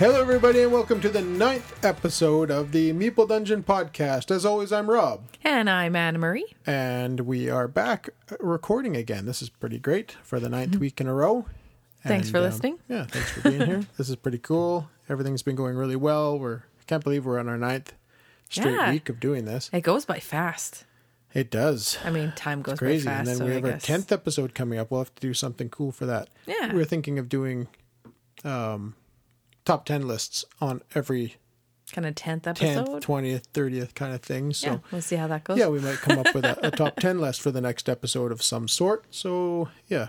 Hello, everybody, and welcome to the ninth episode of the Meeple Dungeon podcast. As always, I'm Robb, And I'm Anna Marie. and we are back recording again. This is pretty great for the ninth week in a row. Mm-hmm. Thanks And, for um, listening. yeah, thanks for being here. This is pretty cool. Everything's been going really well. We're I can't believe we're on our ninth straight Yeah. week of doing this. It goes by fast. It does. I mean, time goes Crazy. by fast. and then so we I have our tenth episode coming up. We'll have to do something cool for that. Yeah. We're thinking of doing um, top ten lists on every kind of tenth tenth, episode. twentieth, thirtieth kind of thing. So yeah, we'll see how that goes. yeah, we might come up with a, a top 10 list for the next episode of some sort. So, yeah,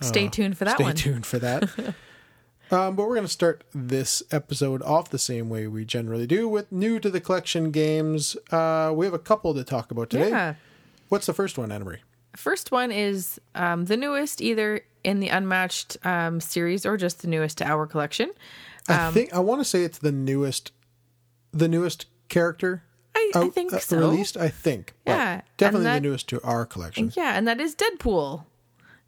Stay tuned for that stay one. tuned for that. um, but we're going to start this episode off the same way we generally do with new to the collection games. Uh, we have a couple to talk about today. Yeah. What's the first one, Anna Marie? First one is um, the newest, either in the Unmatched um, series or just the newest to our collection. Um, I think I want to say it's the newest, the newest character. I, I think uh, so. Released, I think. Yeah, definitely that- the newest to our collection. Yeah, and that is Deadpool.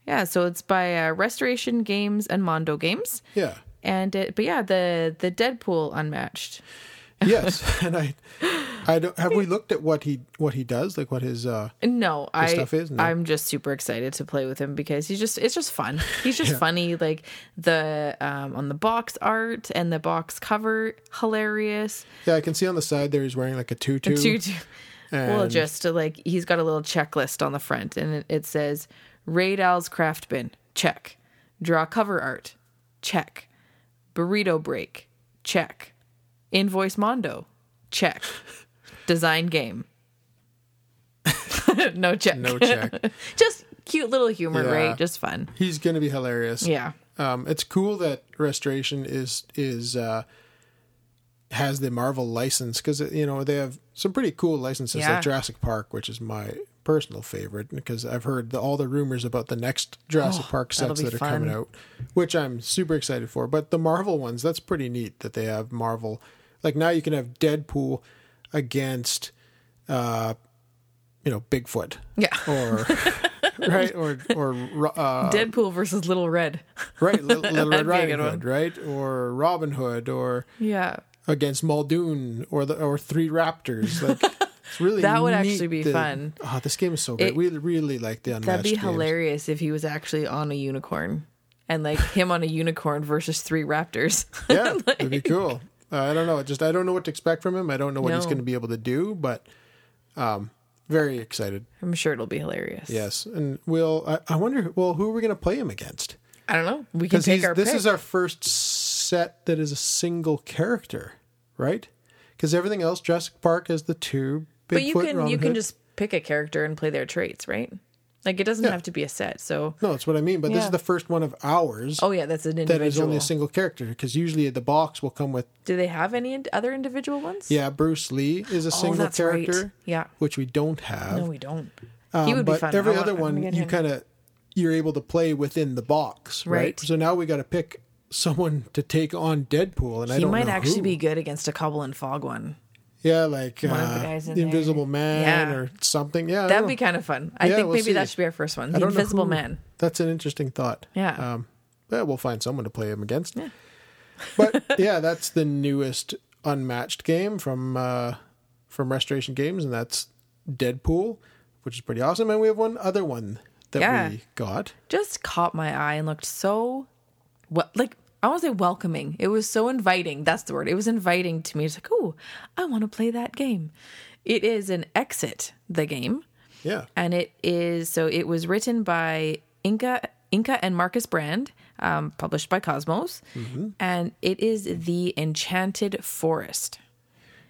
Yeah, so it's by uh, Restoration Games and Mondo Games. Yeah. And it, but yeah, the the Deadpool Unmatched. Yes, and I, I don't. Have we looked at what he what he does? Like what his uh No, I stuff is? No. I'm just super excited to play with him because he's just it's just fun. He's just funny. Like the um on the box art and the box cover, hilarious. Yeah, I can see on the side there he's wearing like a tutu. Tutu. Well, just to, like he's got a little checklist on the front, and it, it says Raid Al's Craft Bin, check. Draw cover art, check. Burrito break, check. Invoice Mondo, check. Design game. no check. No check. Just cute little humor, Yeah. right? Just fun. He's gonna be hilarious. Yeah. Um, it's cool that Restoration is is uh, has the Marvel license because you know they have some pretty cool licenses Yeah. like Jurassic Park, which is my personal favorite because I've heard the, all the rumors about the next Jurassic Oh, Park sets that are coming out, which I'm super excited for. But the Marvel ones, that's pretty neat that they have Marvel. Like now you can have Deadpool against, uh, you know, Bigfoot. Yeah. Or right or or uh, Deadpool versus Little Red. right Little, Little Red That'd Riding Hood, right? Or Robin Hood, or Yeah. against Muldoon, or the or three Raptors. Like it's really That would actually be that- fun. Oh, this game is so great. It- we really like the unmatched. That'd be games. hilarious if he was actually on a unicorn. And like him on a unicorn versus three raptors. Yeah, it'd be cool. Uh, I don't know. Just I don't know what to expect from him. I don't know what he's going to be able to do, but um, very excited. I'm sure it'll be hilarious. Yes, and we'll. I, I wonder. Well, who are we going to play him against? I don't know. We can take our this pick. is our first set that is a single character, right? Because everything else, Jurassic Park has the two. Bigfoot, but you can Robin you can just pick a character and play their traits, right? Like it doesn't Yeah. have to be a set. So no, that's what I mean. But this is the first one of ours oh yeah, that's an individual. that is only a single character. Because usually the box will come with Do they have any other individual ones? yeah, Bruce Lee is a Oh, single that's right. character, Yeah. which we don't have. No, we don't. Um, he would be but fun. every I other one you kind of you're able to play within the box, right? Right. So now we got to pick someone to take on Deadpool, and I He don't might know actually who. be good against a Cobble and Fog one. Yeah, like one of the uh, guys in the Invisible there. Man Yeah. or something. Yeah, That'd be kind of fun. I Yeah, think we'll maybe see. that should be our first one. The Invisible who- Man. That's an interesting thought. Yeah. Um, yeah, we'll find someone to play him against. Yeah. but yeah, that's the newest unmatched game from uh, from Restoration Games, and that's Deadpool, which is pretty awesome. And we have one other one that Yeah. we got. Just caught my eye and looked so what like I want to say welcoming. It was so inviting. That's the word. It was inviting to me. It's like, oh, I want to play that game. It is an exit, the game. Yeah, and it is so it was written by Inka Inka and Markus Brand, um, published by Kosmos, and it is the Enchanted Forest.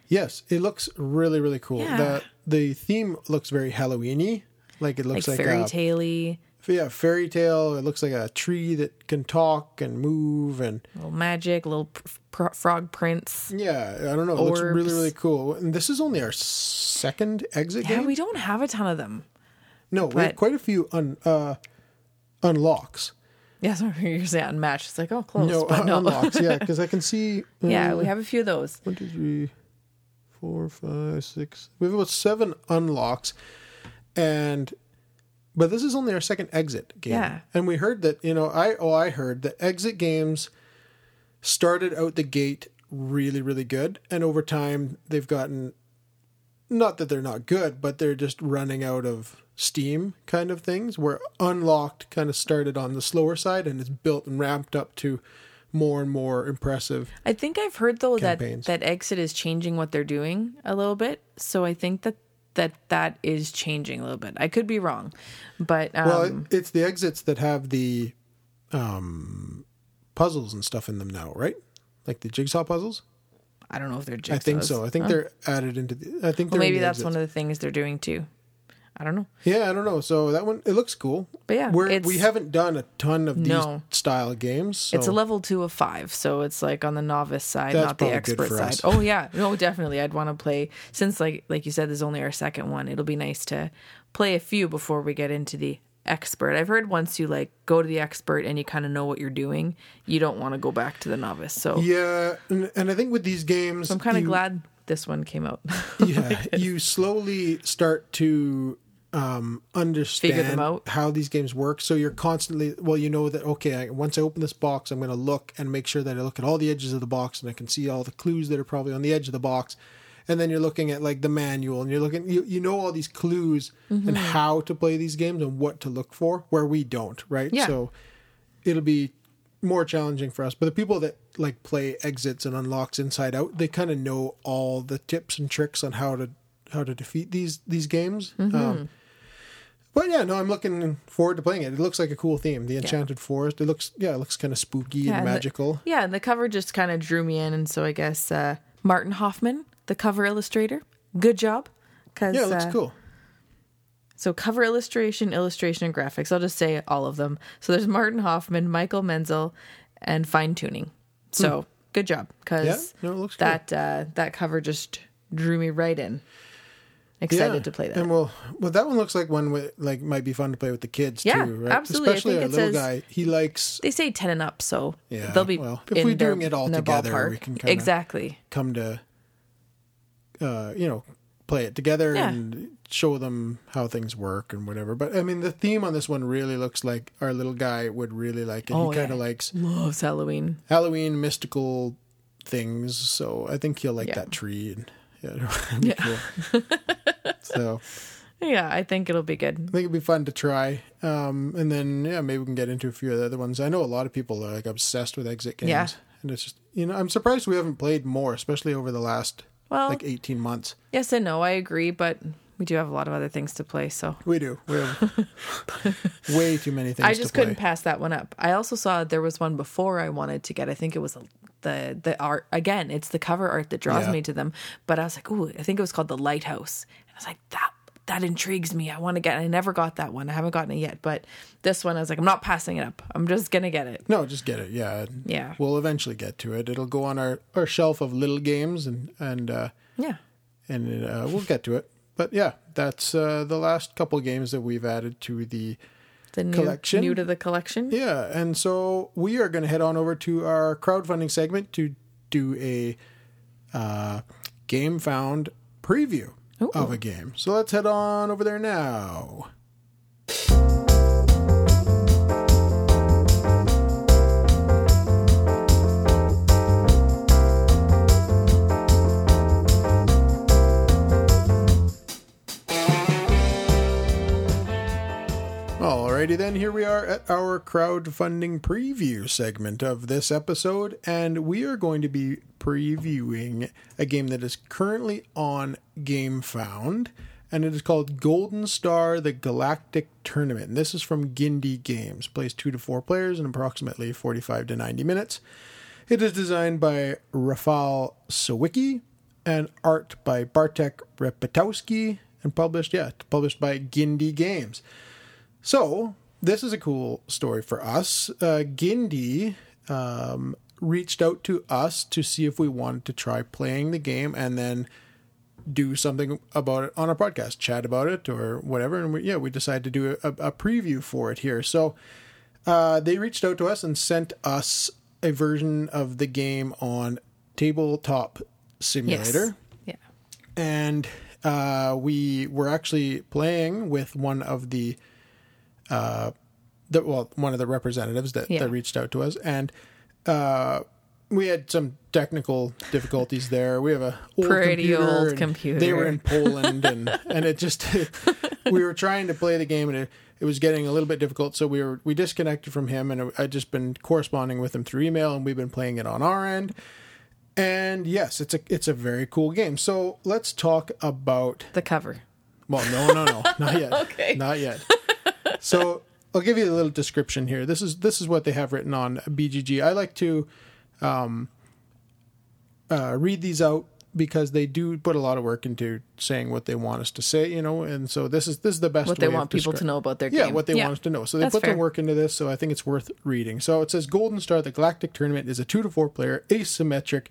yes, it looks really really cool. Yeah. The the theme looks very Halloweeny. Like it looks like, fairy a tale yeah fairy tale. It looks like a tree that can talk and move and little magic, little pr- pr- frog prince. yeah. I don't know. It looks really really cool. And this is only our second exit Yeah, game. we don't have a ton of them. No, we have quite a few un, uh, unlocks. Yeah, so you're saying unmatched. It's like, oh, close. No, but no. unlocks. Yeah, because I can see. uh, yeah, we have a few of those. One, two, three, four, five, six. We have about seven unlocks, and but this is only our second exit game. Yeah. and we heard that you know I oh I heard that exit games started out the gate really, really good, and over time they've gotten not that they're not good, but they're just running out of steam kind of things. Where unlocked kind of started on the slower side and it's built and ramped up to more and more impressive. I think I've heard though Campaigns. that that Exit is changing what they're doing a little bit. So I think that that that is changing a little bit. I could be wrong, but um, Well, it, it's the exits that have the um, puzzles and stuff in them now, right? Like the jigsaw puzzles. I don't know if they're. Jigsaw. I think so. I think Huh? they're added into the. I think Well, maybe that's exits. one of the things they're doing too. I don't know. Yeah, I don't know. So that one it looks cool. But yeah, We're, we haven't done a ton of these No. style games. So It's a level two of five, so it's like on the novice side, That's not the expert side. Oh yeah, no, definitely. I'd want to play since like like you said, this is only our second one. It'll be nice to play a few before we get into the expert. I've heard once you like go to the expert and you kind of know what you're doing, you don't want to go back to the novice. So yeah, and, and I think with these games, I'm kind of glad this one came out. yeah, you slowly start to um, understand how these games work. So you're constantly, well, you know that okay, I, once I open this box, I'm going to look and make sure that I look at all the edges of the box and I can see all the clues that are probably on the edge of the box. And then you're looking at like the manual and you're looking, you, you know all these clues Mm-hmm. and how to play these games and what to look for, where we don't, right? Yeah. So it'll be more challenging for us. But the people that like play exits and unlocks inside out, they kind of know all the tips and tricks on how to how to defeat these these games. Mm-hmm. Um, but yeah, no, I'm looking forward to playing it. It looks like a cool theme. The Enchanted Forest. It looks yeah, it looks kind of spooky Yeah, and and the- magical. yeah, and the cover just kind of drew me in, and so I guess uh, Martin Hoffmann, the cover illustrator, good job. Cause, yeah, it looks uh, cool. So cover illustration, illustration, and graphics. I'll just say all of them. So there's Martin Hoffmann, Michael Menzel, and fine tuning. So good job, because Hmm. Yeah, no, it looks cool. that uh, that cover just drew me right in. Excited yeah. to play that. And well, well, that one looks like one with, like might be fun to play with the kids Yeah, too, right? absolutely. Especially our it little says- guy. He likes they say ten and up, so Yeah, they'll be well, if in we're their, doing it all together, ballpark. we can exactly. come to, uh, you know, play it together Yeah. and show them how things work and whatever. But I mean, the theme on this one really looks like our little guy would really like it. Oh, he kind yeah. of likes Loves Halloween. Halloween mystical things, so I think he'll like Yeah. that tree and yeah, cool. so Yeah, I think it'll be good. I think it'd be fun to try. Um, and then yeah, maybe we can get into a few of the other ones. I know a lot of people are like obsessed with exit games. Yeah. And it's just you know, I'm surprised we haven't played more, especially over the last Well, like 18 months. yes and no. I agree, but we do have a lot of other things to play. So We do. We have way too many things I just couldn't pass that one up. I also saw there was one before I wanted to get. I think it was the the art again. It's the cover art that draws Yeah. me to them. But I was like, ooh, I think it was called the Lighthouse, and I was like, that that intrigues me. I want to get. I never got that one. I haven't gotten it yet. But this one, I was like, I'm not passing it up. I'm just gonna get it. No, just get it. Yeah. Yeah. We'll eventually get to it. It'll go on our, our shelf of little games and and uh, Yeah. and uh, we'll get to it. But yeah, that's uh, the last couple games that we've added to the The new, Collection? new to the collection. Yeah, and so we are going to head on over to our crowdfunding segment to do a uh, Gamefound preview Ooh. of a game. So let's head on over there now. Alrighty then, here we are at our crowdfunding preview segment of this episode, and we are going to be previewing a game that is currently on GameFound, and it is called Golden Star: The Galactic Tournament. And this is from Gindi Games. Plays two to four players in approximately forty-five to ninety minutes. It is designed by Rafal Sawicki and art by Bartek Repetowski and published, yeah, published by Gindi Games. So this is a cool story for us. Uh, Gindi um, reached out to us to see if we wanted to try playing the game and then do something about it on our podcast, chat about it or whatever. And we, yeah, we decided to do a, a preview for it here. So uh, they reached out to us and sent us a version of the game on Tabletop Simulator Yes. Yeah. and uh, we were actually playing with one of the, uh, the well, one of the representatives that, Yeah. that reached out to us, and uh, we had some technical difficulties there. We have a old Pretty computer, old computer. They were in Poland, and and it just we were trying to play the game, and it, it was getting a little bit difficult. So we were we disconnected from him, and I'd just been corresponding with him through email, and we've been playing it on our end. And yes, it's a it's a very cool game. So let's talk about The cover. well, no, no, no, not yet. Okay. not yet. So I'll give you a little description here. This is this is what they have written on BGG. I like to um, uh, read these out because they do put a lot of work into saying what they want us to say, you know. And so this is this is the best What they way of want people to know about their game. yeah, what they want us to know. So they That's put fair. some work into this, so I think it's worth reading. So it says Golden Star, the Galactic Tournament, is a two to four player, asymmetric,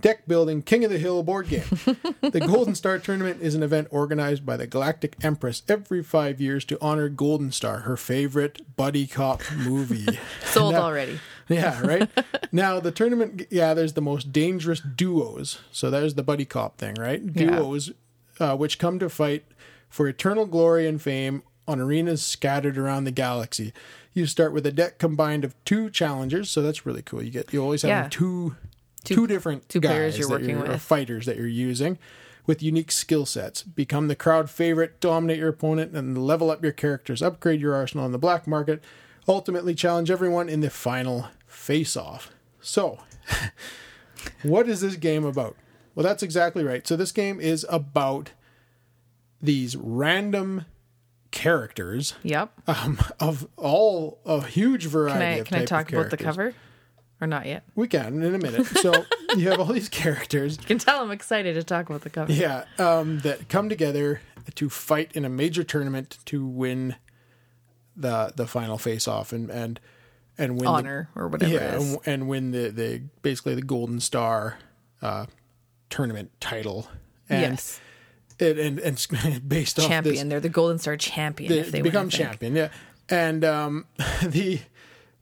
deck building, King of the Hill board game. the Golden Star Tournament is an event organized by the Galactic Empress every five years to honor Golden Star, her favorite buddy cop movie. Sold Now- already. Yeah, right. now the tournament gathers the most dangerous duos. So there's the buddy cop thing, right? Yeah. Duos, uh, which come to fight for eternal glory and fame on arenas scattered around the galaxy. You start with a deck combined of two challengers, so that's really cool. You get you always have Yeah. two, two different two guys players you're working or with. fighters that you're using. With unique skill sets, become the crowd favorite, dominate your opponent, and level up your characters. Upgrade your arsenal on the black market. Ultimately, challenge everyone in the final face-off. So, what is this game about? Well, that's exactly right. So, this game is about these random characters Yep. um, of all a huge variety Can I of can I talk about the cover? Or not yet? We can in a minute. So you have all these characters, You can tell I'm excited to talk about the cover. yeah, um, that come together to fight in a major tournament to win the the final face off and and and win the- Honor or whatever yeah, it is. and, and win the the basically the Golden Star uh, tournament title. And yes. it, and and based off Champion. They're the Golden Star champion they if they become win, champion. Yeah, and um, the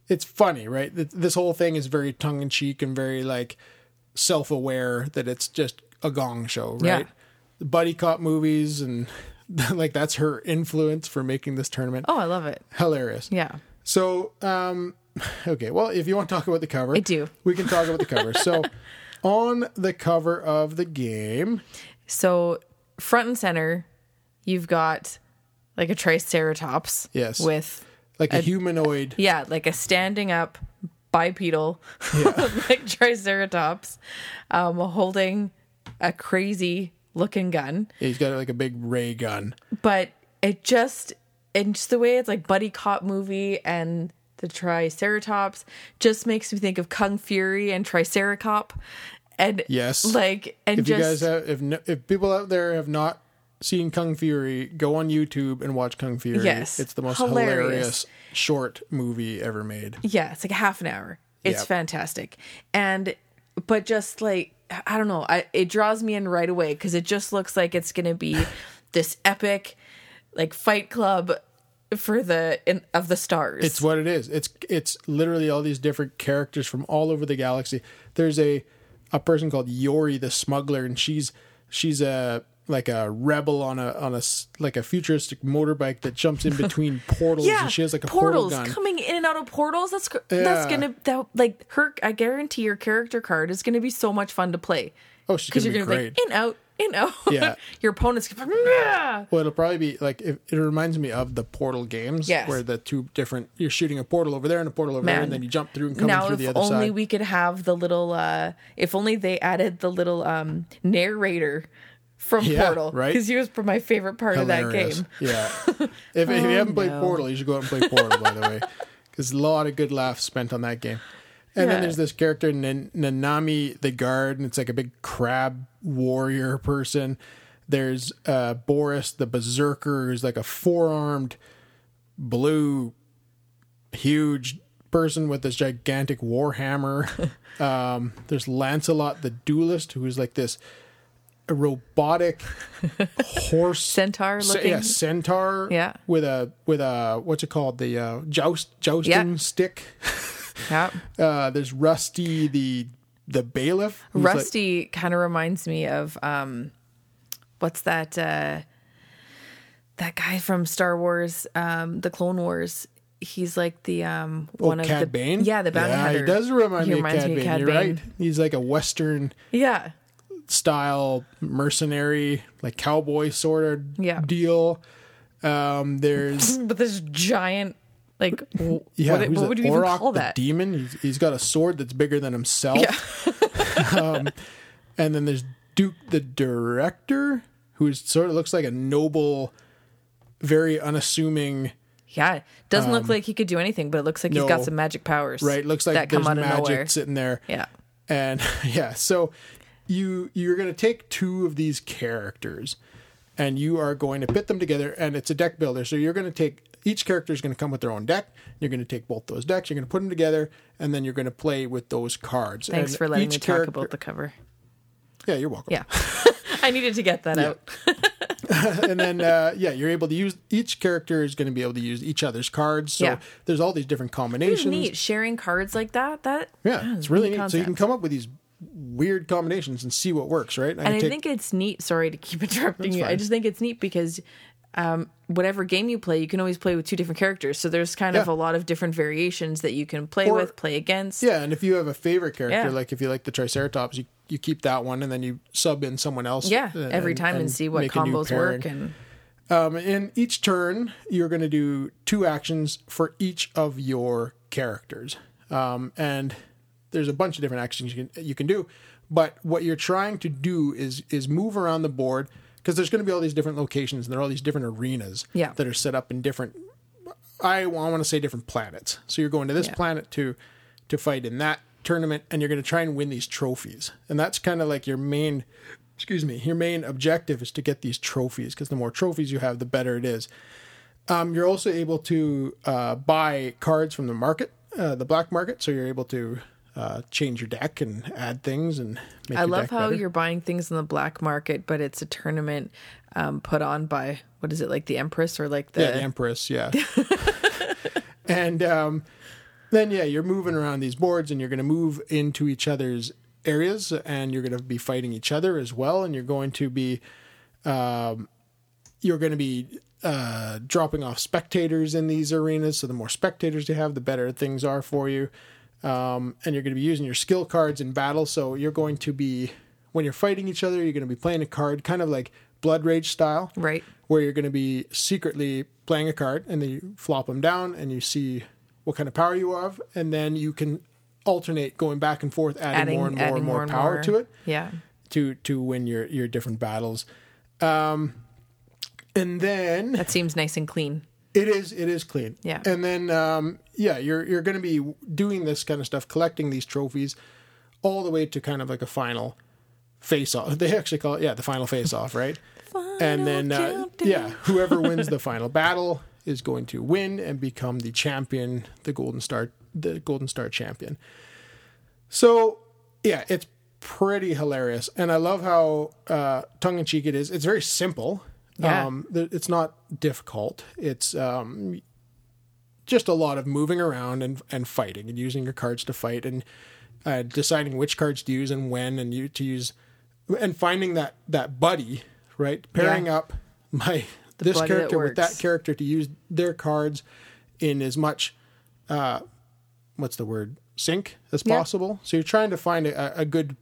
it's funny, right? This whole thing is very tongue in cheek and very like self aware that it's just a gong show, Yeah. right? The buddy cop movies and like that's her influence for making this tournament Oh, I love it. hilarious. Yeah. So, um, okay, well, if you want to talk about the cover, I do. We can talk about the cover. So, on the cover of the game, So front and center, you've got like a triceratops. Yes. With like a humanoid, yeah, like a standing up bipedal like triceratops, um, holding a crazy looking gun. he's got like a big ray gun. But it just and just the way it's like buddy cop movie and the triceratops just makes me think of Kung Fury and Triceracop. And Yes. like and if just you guys have if no, if people out there have not seen Kung Fury, go on YouTube and watch Kung Fury. Yes. it's the most Hilarious. hilarious, short movie ever made. Yeah, it's like a half an hour. It's Yep. fantastic. And but just like I don't know, I, it draws me in right away because it just looks like it's going to be this epic like fight club for the in, of the stars. It's what it is. It's it's literally all these different characters from all over the galaxy. There's a a person called Yori the smuggler, and she's she's a like a rebel on a on a like a futuristic motorbike that jumps in between portals, yeah, and she has like a portals portal gun. coming in and out of portals. That's gr- that's gonna that like her. I guarantee your character card is gonna be so much fun to play Oh, she's gonna you're be gonna great. be like in out in know, Yeah. your opponent's gonna be like, yeah. Well, it'll probably be like it, it reminds me of the Portal games, Yes. where the two different you're shooting a portal over there and a portal over there, and then you jump through and come now through if the other only we could have the little uh if only they added the little um narrator from Yeah, portal right? because he was my favorite part Hilarious. of that game Oh, Yeah. If, if you haven't played no. Portal, you should go out and play Portal, by the way, because a lot of good laughs spent on that game. And then there's this character Nan- Nanami the guard, and it's like a big crab warrior person. There's uh, Boris the berserker, who's like a four armed blue, huge person with this gigantic war hammer. um, there's Lancelot the duelist, who is like this robotic horse centaur Ce- looking yeah, centaur. Yeah. With a with a what's it called? The uh, joust jousting Yeah. stick. Yeah Uh, there's Rusty the the bailiff. who's like- rusty kind of reminds me of um what's that uh that guy from star wars um the clone wars he's like the um one oh, of Cad the Bane. yeah the bounty yeah, hunter. he does remind He me of Cad me of Bane. Cad You're Bane. right. He's like a Western Yeah, style mercenary, like cowboy sort of Yeah. deal. Um, there's but this giant like yeah, what, what would you even Auroch call the that? demon. He's, he's got a sword that's bigger than himself. Yeah. um, and then there's Duke the director, who sort of looks like a noble, very unassuming. Yeah, doesn't look like he could do anything, but it looks like he's Um, no. got some magic powers. Right, looks like that come out of magic nowhere. sitting there. Yeah, and yeah so you you're going to take two of these characters and you are going to pit them together and it's a deck builder so you're going to take each character is going to come with their own deck you're going to take both those decks you're going to put them together and then you're going to play with those cards thanks And for letting me talk character- about the cover. yeah you're welcome Yeah, I needed to get that out. and then uh, yeah you're able to use each character is going to be able to use each other's cards so Yeah. there's all these different combinations neat sharing cards like that. That yeah it's really neat so you can come up with these weird combinations and see what works right and I take- think it's neat. Sorry to keep interrupting That's you. I just think it's neat because um, whatever game you play, you can always play with two different characters. So there's kind of a lot of different variations that you can play Or- with, play against. Yeah, and if you have a favorite character, Yeah. like if you like the Triceratops, you, you keep that one and then you sub in someone else. Yeah, and- every time and, see what make a new combos work and Um, in each turn, you're going to do two actions for each of your characters, um, and there's a bunch of different actions you can you can do. But what you're trying to do is is move around the board because there's going to be all these different locations and there are all these different arenas Yeah. that are set up in different. I want to say different planets. So you're going to this Yeah. planet to to fight in that tournament, and you're going to try and win these trophies, and that's kind of like your main excuse me, your main objective is to get these trophies because the more trophies you have, the better it is. Um, you're also able to uh, buy cards from the market, uh, the black market, so you're able to uh, change your deck and add things and make I love how better. you're buying things in the black market, but it's a tournament um, put on by what is it like the Empress or like the, yeah, the Empress, yeah. and um, then yeah, you're moving around these boards, and you're going to move into each other's areas, and you're going to be fighting each other as well, and you're going to be, um, you're going to be uh, dropping off spectators in these arenas. So the more spectators you have, the better things are for you. Um, and you're going to be using your skill cards in battle. So you're going to be when you're fighting each other, you're going to be playing a card, kind of like Blood Rage style right. where you're going to be secretly playing a card and then you flop them down and you see what kind of power you have and then you can alternate going back and forth adding, Adding more and more and more, power to it Yeah. to to win your your different battles um and then That seems nice and clean. It is it is clean. Yeah. and then um yeah you're you're going to be doing this kind of stuff collecting these trophies all the way to kind of like a final face off. They actually call it yeah the final face off right? And then uh, yeah whoever wins the final battle is going to win and become the champion the golden star the golden star champion. So yeah it's pretty hilarious. And i love how uh tongue-in-cheek it is. It's very simple Yeah. um it's not difficult it's um just a lot of moving around and and fighting and using your cards to fight and uh, deciding which cards to use and when and you to use and finding that that buddy right pairing Yeah. up my this buddy that character with that character to use their cards in as much uh what's the word sync as Yeah. possible so you're trying to find a, a good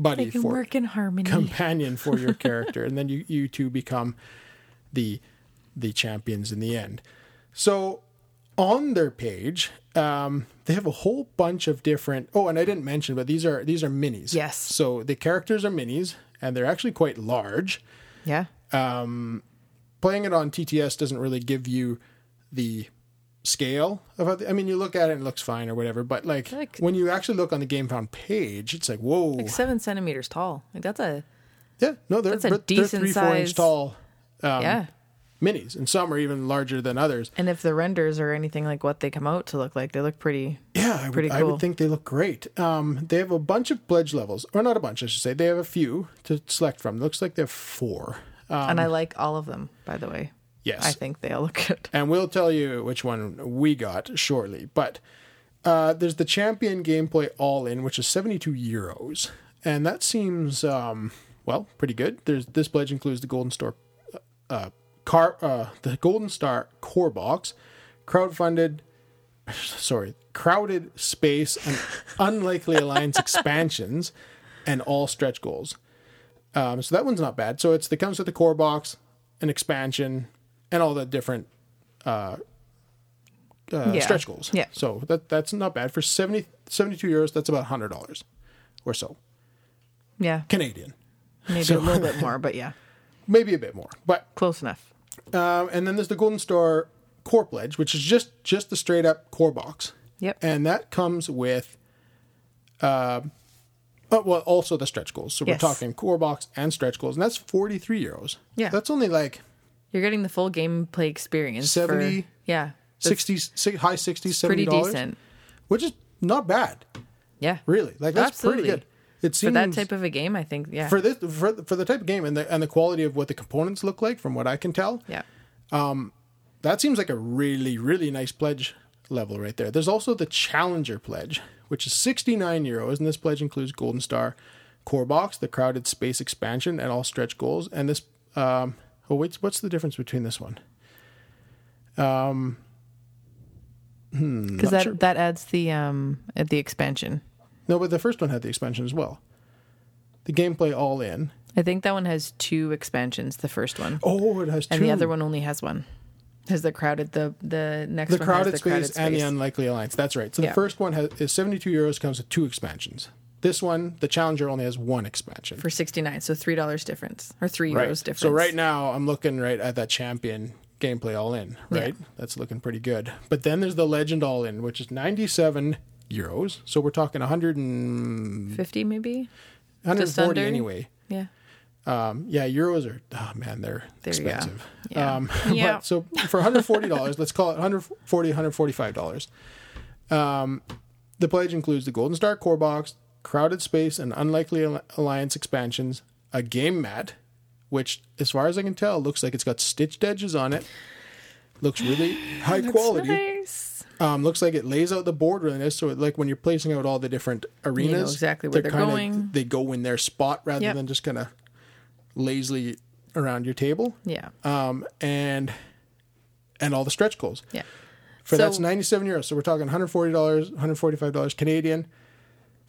buddy They can for work in harmony. companion for your character and then you you two become the the champions in the end so on their page um they have a whole bunch of different oh and i didn't mention but these are these are minis Yes. so the characters are minis and they're actually quite large yeah. um, playing it on tts doesn't really give you the scale of how i mean you look at it and it looks fine or whatever but like, Like- when you actually look on the Gamefound page it's like whoa Like seven centimeters tall. Like that's a yeah no they're, that's a they're decent three four inch size- tall um, yeah. minis, and some are even larger than others. And if the renders are anything like what they come out to look like, they look pretty. Yeah, I would, Pretty I cool. would think they look great. Um, they have a bunch of pledge levels, or not a bunch, I should say. They have a few to select from. looks like they have four. Um, and I like all of them, by the way. Yes, I think they all look good. and we'll tell you which one we got shortly. But uh, there's the champion gameplay all in, which is 72 euros, and that seems um, well pretty good. There's this pledge includes the Golden Star, uh, car, uh, the Golden Star core box, crowdfunded sorry, crowded space and unlikely alliance expansions, and all stretch goals. Um, so that one's not bad. So it's it comes with the core box, an expansion, and all the different uh, uh, Yeah. stretch goals. Yeah. So that that's not bad for 70, 72 euros. That's about hundred dollars or so Yeah. Canadian, Maybe So- a little bit more, but yeah. maybe a bit more, but Close enough. Um, and then there's the Golden Star Core Pledge, which is just just the straight up core box, Yep. and that comes with, uh, oh, well, also the stretch goals. So Yes. we're talking core box and stretch goals, and that's forty three euros. Yeah. that's only like You're getting the full gameplay experience. 70 For, yeah. That's sixty high sixties, seventy pretty dollars, decent. which is not bad, Yeah. really. Like that's Absolutely. pretty good. It seems For that type of a game, I think, yeah. for this for, for the type of game and the and the quality of what the components look like, from what I can tell, yeah. that seems like a really really nice pledge level right there there's also the challenger pledge which is 69 euros and this pledge includes golden star core box the crowded space expansion and all stretch goals and this um oh wait what's the difference between this one Because not that, sure. that adds the um uh, the expansion. no but the first one had the expansion as well the gameplay all in I think that one has two expansions. The first one, oh it has two and the other one only has one. Has the crowded the the next the one crowded, the space, crowded space and the unlikely alliance that's right so Yeah. the first one has is 72 euros comes with two expansions this one the challenger only has one expansion for sixty nine. So three dollars difference or three Right. euros difference. So right now I'm looking right at that champion gameplay all in, right? That's looking pretty good. But then there's the legend all in, which is 97 euros. So we're talking 100 and, maybe. 140 anyway. Yeah. Um, yeah, euros are oh man, they're There expensive. Yeah. Um, Yeah. but so for $140, let's call it 140 $145. Um, the pledge includes the Golden Star core box, crowded space and unlikely alliance expansions, a game mat, which as far as I can tell looks like it's got stitched edges on it. Looks really high quality. Nice. Um, looks like it lays out the board really nice. So it, like when you're placing out all the different arenas, exactly where they're kinda- going. They go in their spot rather Yep. than just kind of lazily around your table. Yeah. Um, and and all the stretch goals. Yeah. For So- that's 97 euros. So we're talking $140, $145 Canadian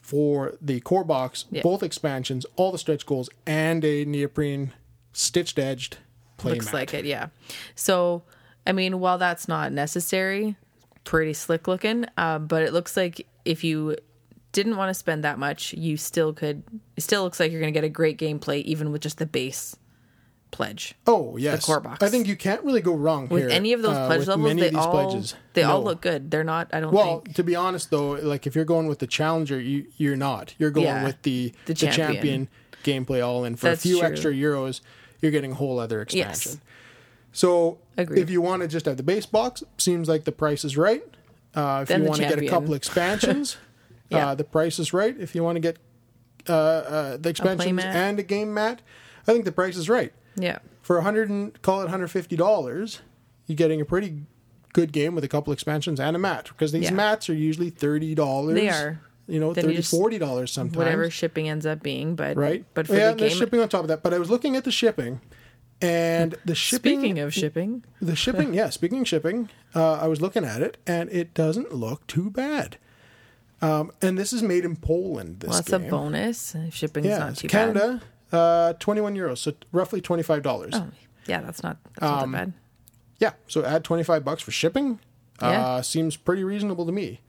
for the core box, Yeah. both expansions, all the stretch goals, and a neoprene stitched edged play Looks mat. like it, yeah. So, I mean, while that's not necessary, pretty slick looking, uh, but it looks like if you didn't want to spend that much, you still could. It still looks like you're going to get a great gameplay even with just the base pledge. Oh yes, the core box. I think you can't really go wrong With here, any of those uh, pledge levels, they all pledges. they all look good. They're not. I don't think. Well, think. to be honest though, like if you're going with the challenger, you you're not. You're going Yeah, with the the the champion. champion. gameplay all in for That's a few true. extra euros. You're getting a whole other expansion. Yes. So Agreed. if you want to just have the base box, seems like the price is right. Uh, if Then you want to get a couple expansions, Yeah. uh, the price is right. If you want to get uh, uh, the expansions mat. and a game mat, I think the price is right. Yeah. For a hundred and call it hundred fifty dollars, you're getting a pretty good game with a couple expansions and a mat because these Yeah. mats are usually thirty dollars. They are. You know, Then you 30 just- forty dollars sometimes. Whatever shipping ends up being, but Right. But for yeah, the there's shipping on top of that. But I was looking at the shipping, and the shipping. speaking of shipping, the shipping, yeah. Speaking of shipping, uh, I was looking at it, and it doesn't look too bad. Um, and this is made in Poland. This well, that's game. a bonus. Shipping's Yeah, not too bad. Canada, uh, twenty-one euros, so roughly twenty-five dollars. Oh, yeah, that's not that's not Um, that bad. Yeah, so add twenty-five bucks for shipping. Yeah. Uh, seems pretty reasonable to me.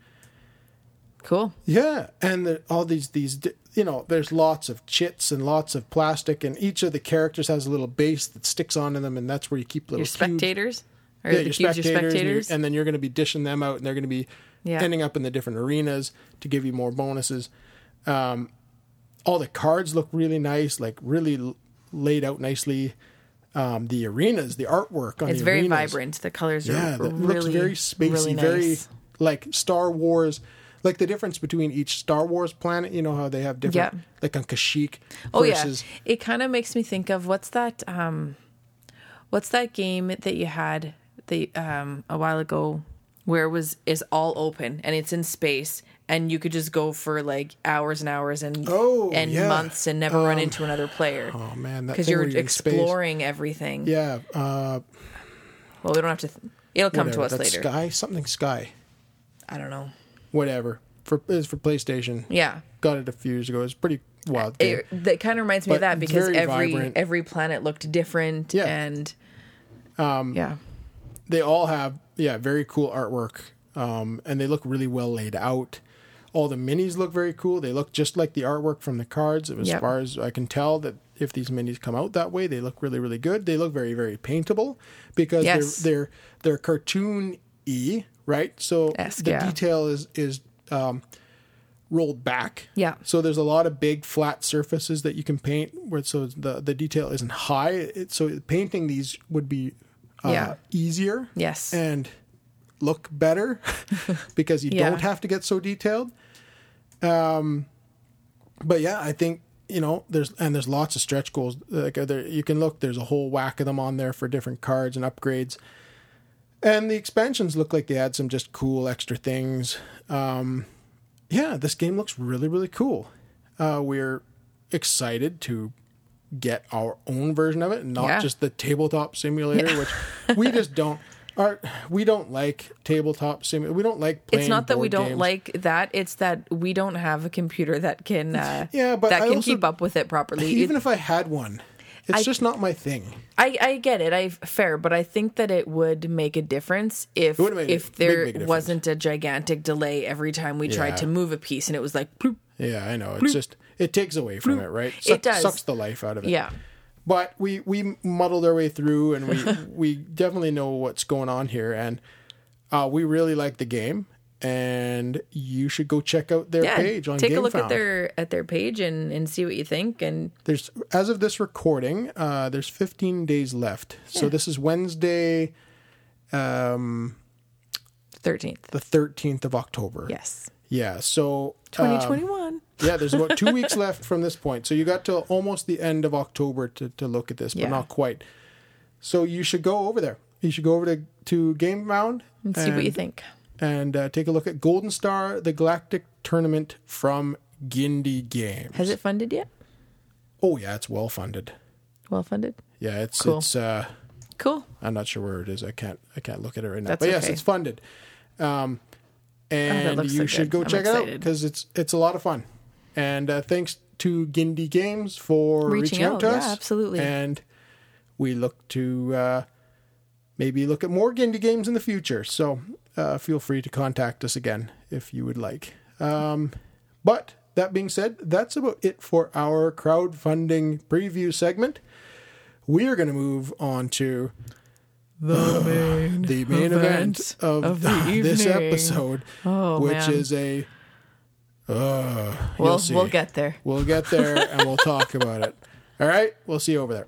Cool. Yeah, and the, all these these you know, there's lots of chits and lots of plastic, and each of the characters has a little base that sticks onto them, and that's where you keep little Your spectators, or Yeah, the your spectators, your and, and then you're going to be dishing them out, and they're going to be Yeah. ending up in the different arenas to give you more bonuses. Um, all the cards look really nice, like really l- laid out nicely. Um, the arenas, the artwork on it's very arenas, vibrant. The colors are Yeah, that really looks very spacey, really very like Star Wars. Like the difference between each Star Wars planet, you know how they have different, Yeah. like on Kashyyyk Oh versus yeah, it kind of makes me think of what's that? Um, what's that game that you had the um a while ago where it was is all open and it's in space and you could just go for like hours and hours and Oh, and yeah. months and never run Um, into another player oh man, because you're you're exploring everything. Yeah, uh, Well, we don't have to. Th- it'll come whatever, to us later. Sky something Sky. I don't know. whatever. For is for PlayStation. Yeah. Got it a few years ago. It's pretty wild. It, that kind of reminds me of that because every vibrant. every planet looked different Yeah. and um yeah. They all have yeah very cool artwork um, and they look really well laid out all the minis look very cool they look just like the artwork from the cards as Yep. far as i can tell that if these minis come out that way they look really really good they look very very paintable because Yes. they're they're they're cartoon e right so Esque, the yeah. detail is is um, rolled back Yeah. so there's a lot of big flat surfaces that you can paint where so the the detail isn't high it, so painting these would be uh, Yeah. easier Yes. and look better because you Yeah. don't have to get so detailed. Um, but yeah, I think you know there's and there's lots of stretch goals. Like uh, there, you can look. There's a whole whack of them on there for different cards and upgrades. And the expansions look like they add some just cool extra things. Um, yeah, this game looks really really cool. Uh, we're excited to get our own version of it, and not Yeah. just the tabletop simulator, which we just don't. Our, we don't like tabletop simulator. We don't like playing. It's not that we don't games. like that. It's that we don't have a computer that can uh, Yeah, but that I can also- keep up with it properly. Even It- if I had one, it's I- just not my thing. I, I get it. I fair, but I think that it would make a difference if would make a if there wasn't a gigantic delay every time we Yeah. tried to move a piece and it was like bloop. Yeah, I know. It's just it takes away from it, right? Suck- does. Sucks the life out of it. yeah. But we we muddled our way through, and we we definitely know what's going on here, and uh, we really like the game. And you should go check out their Yeah. page on Take a look GameFound. at their at their page and and see what you think and There's as of this recording, uh, there's 15 days left. So this is Wednesday, um, 13th. the 13th of October. Yes. Yeah. So um, 2021. Yeah, there's about two weeks left from this point. So you got to almost the end of October to, to look at this, but Yeah. not quite. So you should go over there. You should go over to, to GameFound and see what you think. and uh, take a look at Golden Star, the Galactic Tournament from Gindi Games. Has it funded yet? Oh yeah, it's well funded. Well funded. Yeah, it's Cool. it's. Uh, Cool. I'm not sure where it is. I can't I can't look at it right now. That's but yes, okay. it's funded. Um, and looks you so should go I'm check it out because it's it's a lot of fun. And uh, thanks to Gindi Games for Reaching reaching, out, out, to yeah, us. absolutely. And we look to uh, maybe look at more Gindi games in the future. So uh, feel free to contact us again if you would like. Um, but that being said, that's about it for our crowdfunding preview segment. We are going to move on to The main, the main event, of, of the this evening. episode, Oh, which man. is a. Uh, We'll we'll get there. We'll get there and we'll talk about it. All right, we'll see you over there.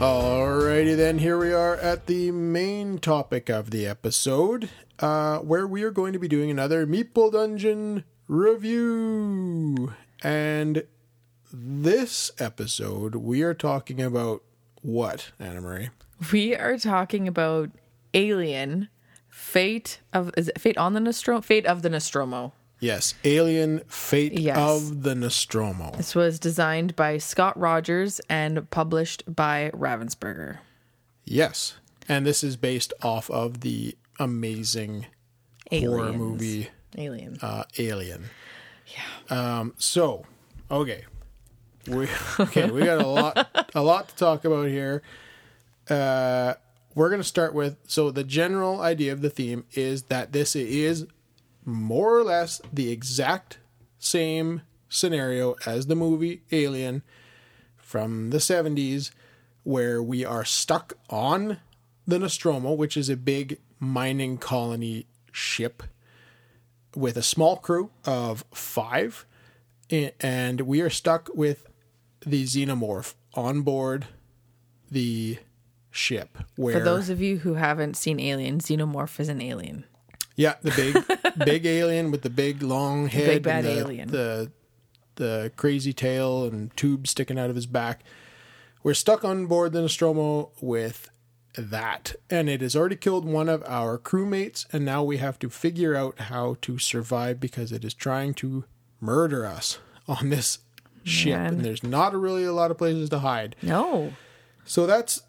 Alrighty then, here we are at the main topic of the episode, uh, where we are going to be doing another Meeple Dungeon review. And this episode, we are talking about what, Anna Marie? We are talking about Alien, Fate of is it Fate on the Nostromo? Fate of the Nostromo. Yes, Alien Fate Yes. of the Nostromo. This was designed by Scott Rogers and published by Ravensburger. Yes. And this is based off of the amazing horror movie Alien. uh, Alien. Yeah. Um. So, okay, we okay. We got a lot, a lot to talk about here. Uh, we're gonna start with so the general idea of the theme is that this is more or less the exact same scenario as the movie Alien from the 70s, where we are stuck on the Nostromo, which is a big mining colony ship with a small crew of five, and we are stuck with the xenomorph on board the ship. Where For those of you who haven't seen Alien, Xenomorph is an alien. yeah, the big big alien with the big long head, big bad and the, alien. the the crazy tail and tubes sticking out of his back. We're stuck on board the Nostromo with that. And it has already killed one of our crewmates, and now we have to figure out how to survive because it is trying to murder us on this ship. Man. And there's not really a lot of places to hide. No. So that's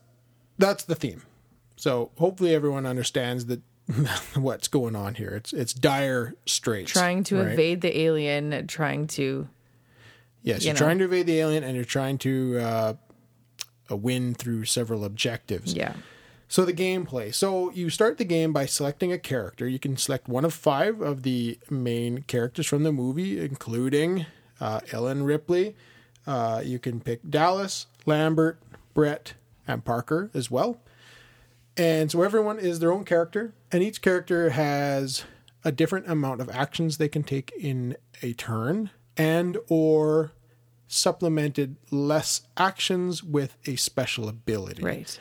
that's the theme. So hopefully everyone understands that what's going on here. It's it's dire straits. Trying to right? evade the alien, trying to. Yes, you you're know. trying to evade the alien, and you're trying to uh, win through several objectives. Yeah. So the gameplay. So you start the game by selecting a character. You can select one of five of the main characters from the movie, including uh, Ellen Ripley. Uh, you can pick Dallas, Lambert, Brett, and Parker as well. And so everyone is their own character, and each character has a different amount of actions they can take in a turn, and or supplemented less actions with a special ability. Right.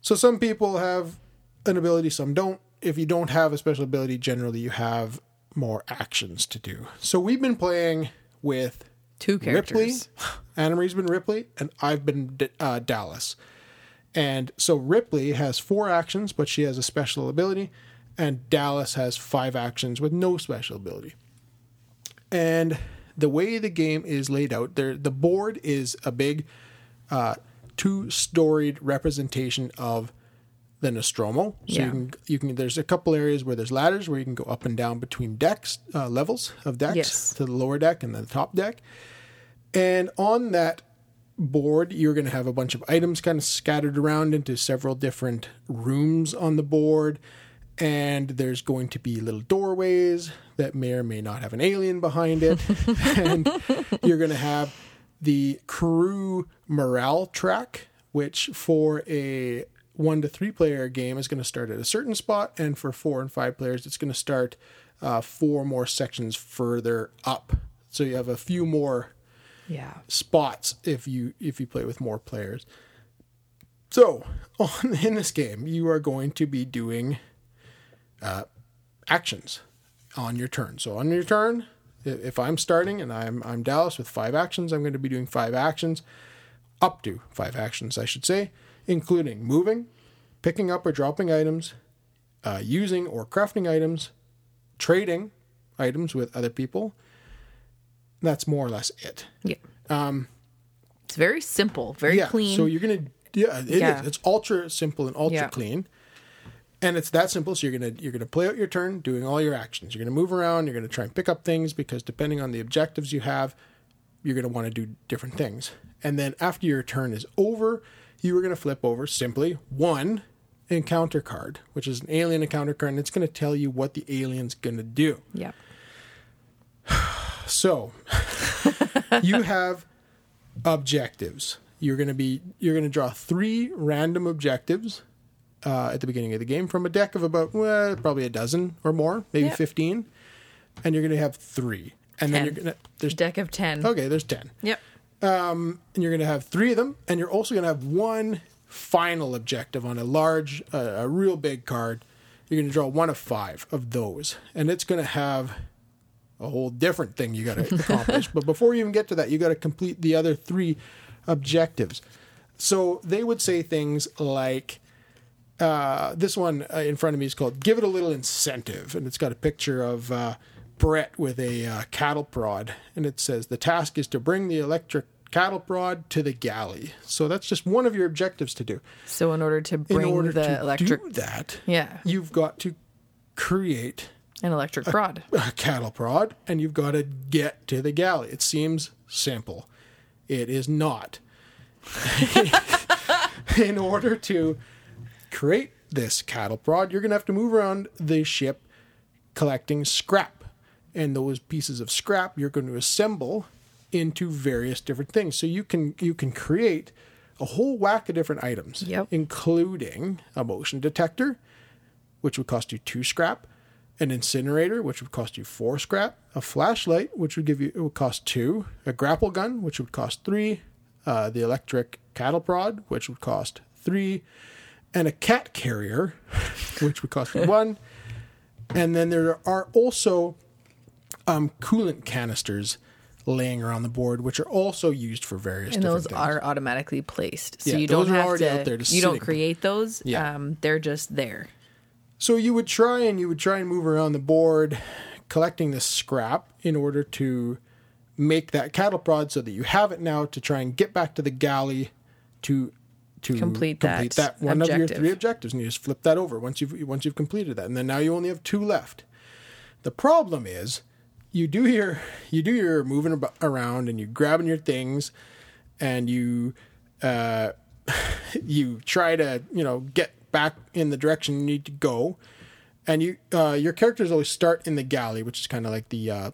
So some people have an ability, some don't. If you don't have a special ability, generally you have more actions to do. So we've been playing with Two Ripley. characters. Anna Marie's been Ripley, and I've been uh, Dallas. And so Ripley has four actions, but she has a special ability, and Dallas has five actions with no special ability. And the way the game is laid out, there the board is a big uh, two-storied representation of the Nostromo. So Yeah. you can you can there's a couple areas where there's ladders where you can go up and down between decks uh, levels of decks Yes. to the lower deck and then the top deck. And on that board, you're going to have a bunch of items kind of scattered around into several different rooms on the board. And there's going to be little doorways that may or may not have an alien behind it. and you're going to have the crew morale track, which for a one to three player game is going to start at a certain spot. And for four and five players, it's going to start uh, four more sections further up. So you have a few more Yeah. spots if you if you play with more players. So on in this game, you are going to be doing uh, actions on your turn. So on your turn, if I'm starting and I'm I'm Dallas with five actions, I'm going to be doing five actions, up to five actions, I should say, including moving, picking up or dropping items, uh, using or crafting items, trading items with other people. That's more or less it. Yeah. Um, it's very simple, very yeah, clean. So you're gonna yeah, it is. Yeah. It's ultra simple and ultra Yeah. clean. And it's that simple. So you're gonna you're gonna play out your turn, doing all your actions. You're gonna move around. You're gonna try and pick up things because depending on the objectives you have, you're gonna want to do different things. And then after your turn is over, you are gonna flip over simply one encounter card, which is an alien encounter card, and it's gonna tell you what the alien's gonna do. yeah. So you have objectives. You're going to be you're going to draw three random objectives uh, at the beginning of the game from a deck of about well, probably a dozen or more, maybe Yep. fifteen, and you're going to have three. And then you're going to there's Deck of 10. okay, there's ten, Yep. and you're going to have three of them, and you're also going to have one final objective on a large, uh, a real big card. You're going to draw one of five of those, and it's going to have a whole different thing you got to accomplish. but before you even get to that, you got to complete the other three objectives. So they would say things like, uh, this one uh, in front of me is called "Give It a Little Incentive," and it's got a picture of uh, Brett with a uh, cattle prod, and it says the task is to bring the electric cattle prod to the galley. So that's just one of your objectives to do. So in order to In bring order the to electric, do that, yeah, you've got to create an electric rod. a cattle prod and you've got to get to the galley. It seems simple. It is not. In order to create this cattle prod, you're going to have to move around the ship collecting scrap. And those pieces of scrap you're going to assemble into various different things. So you can you can create a whole whack of different items, Yep. including a motion detector, which would cost you two scrap, an incinerator, which would cost you four scrap, a flashlight, which would give you it would cost two, a grapple gun, which would cost three, uh, the electric cattle prod, which would cost three, and a cat carrier, which would cost you one. And then there are also um, coolant canisters laying around the board, which are also used for various and different those things. are automatically placed, so Yeah, you don't have to. out there just you don't create those. Yeah. Um, they're just there. So you would try and you would try and move around the board, collecting this scrap in order to make that cattle prod so that you have it now to try and get back to the galley to to Complete that one of your three objectives, and you just flip that over once you've once you've completed that, and then now you only have two left. The problem is you do your you do your moving ab- around and you grabbing your things, and you uh, you try to you know get back in the direction you need to go, and you uh, your characters always start in the galley, which is kind of like the uh,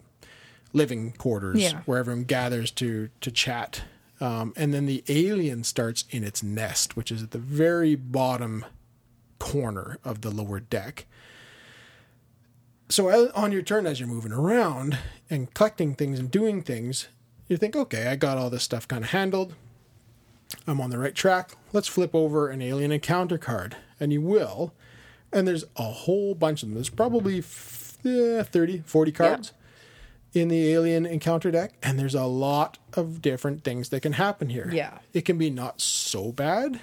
living quarters Yeah. where everyone gathers to to chat. Um, and then the alien starts in its nest, which is at the very bottom corner of the lower deck. So on your turn, as you're moving around and collecting things and doing things, you think, okay, I got all this stuff kind of handled. I'm on the right track. Let's flip over an alien encounter card. And you will. And there's a whole bunch of them. There's probably f- eh, 30, 40 cards in the alien encounter deck. And there's a lot of different things that can happen here. Yeah. It can be not so bad,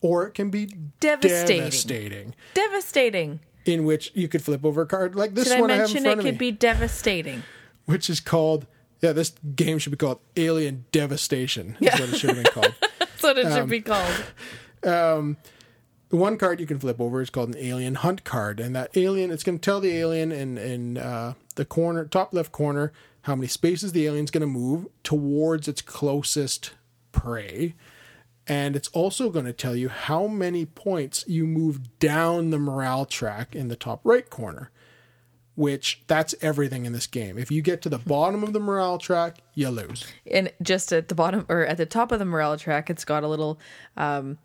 or it can be Devastating. devastating Devastating. in which you could flip over a card like this I one I mention front it could me, be devastating? which is called yeah. This game should be called Alien Devastation. Is what it should have been called. That's what it Um, should be called. The one card you can flip over is called an Alien Hunt card, and that alien it's going to tell the alien in in uh, the corner top left corner how many spaces the alien's going to move towards its closest prey. And it's also going to tell you how many points you move down the morale track in the top right corner. which that's everything in this game. If you get to the bottom of the morale track, you lose. and just at the bottom or at the top of the morale track, it's got a little um,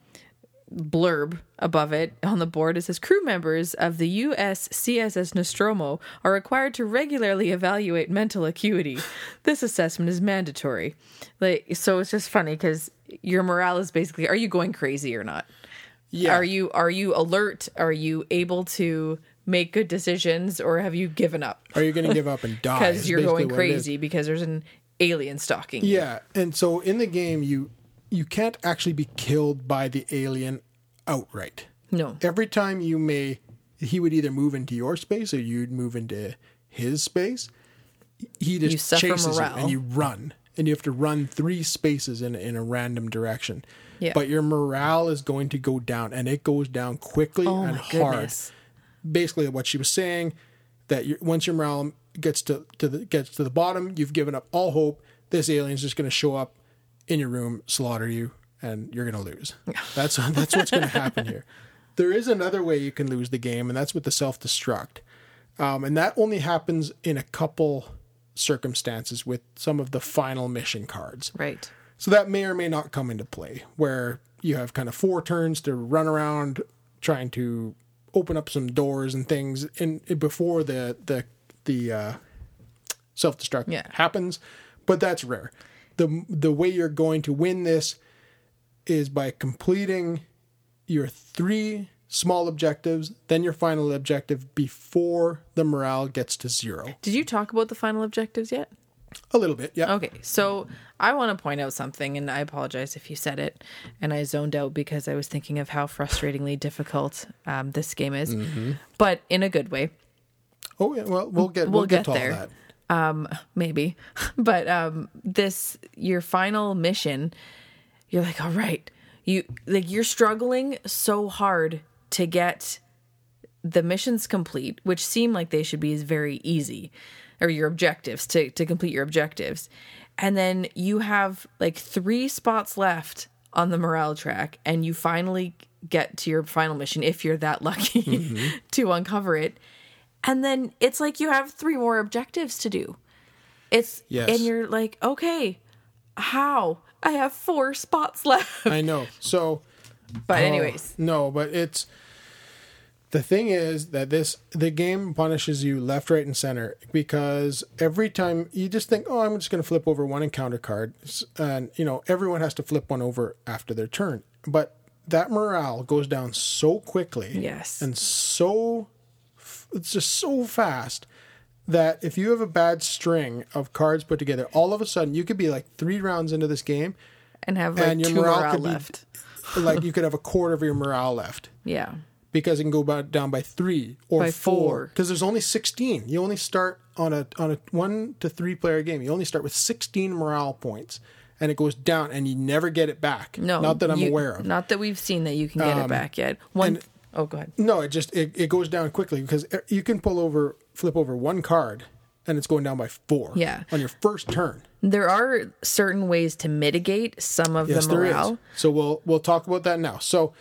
blurb above it on the board. It says crew members of the USCSS Nostromo are required to regularly evaluate mental acuity. This assessment is mandatory. Like, so it's just funny because your morale is basically: Are you going crazy or not? Yeah. Are you are you alert? Are you able to make good decisions, or have you given up Are you going to give up and die? because you're going what it is. crazy because there's an alien stalking? you? Yeah, and so in the game, you you can't actually be killed by the alien outright. No. Every time you may, he would either move into your space or you'd move into his space. He just You chases morale. you and you run, and you have to run three spaces in in a random direction. Yeah. But your morale is going to go down, and it goes down quickly Oh and my hard. goodness. Basically, what she was saying that you once your morale gets to, to the gets to the bottom, you've given up all hope. This alien's just going to show up in your room, slaughter you, and you're going to lose. That's that's what's going to happen here. There is another way you can lose the game, and that's with the self destruct, um, and that only happens in a couple circumstances with some of the final mission cards. Right. So that may or may not come into play, where you have kind of four turns to run around trying to open up some doors and things, in before the the the uh, self destruct Yeah. happens. But that's rare. The The way you're going to win this is by completing your three small objectives, then your final objective before the morale gets to zero. Did you talk about the final objectives yet? A little bit, yeah. Okay, so I want to point out something, and I apologize if you said it, and I zoned out because I was thinking of how frustratingly difficult um, this game is, Mm-hmm. but in a good way, Oh, yeah. Well, we'll get We'll we'll, get, get to all there. that. Maybe. But um, this your final mission, you're like, all right, you like you're struggling so hard to get the missions complete, which seem like they should be is very easy, or your objectives to to complete your objectives, and then you have like three spots left on the morale track, and you finally get to your final mission if you're that lucky to uncover it, and then it's like you have three more objectives to do. It's Yes. and you're like, okay, how? I have four spots left. I know. So But Oh, anyways, no, but it's the thing is that this the game punishes you left, right, and center because every time you just think, oh, I'm just going to flip over one encounter card, and you know everyone has to flip one over after their turn, but that morale goes down so quickly, Yes. and so it's just so fast that if you have a bad string of cards put together, all of a sudden you could be like three rounds into this game, And have like And your two morale morale could be- left. like you could have a quarter of your morale left Yeah. because it can go down by three or By four. Because there's only sixteen. You only start on a on a one to three player game. You only start with sixteen morale points, and it goes down, and you never get it back. No. not that I'm you- aware of. Um, Not that we've seen that you can get it back yet. One oh go ahead. No, it just it, it goes down quickly because you can pull over, flip over one card, and it's going down by four. Yeah. on your first turn. There are certain ways to mitigate some of Yes, the there morale. is. So we'll we'll talk about that now. So,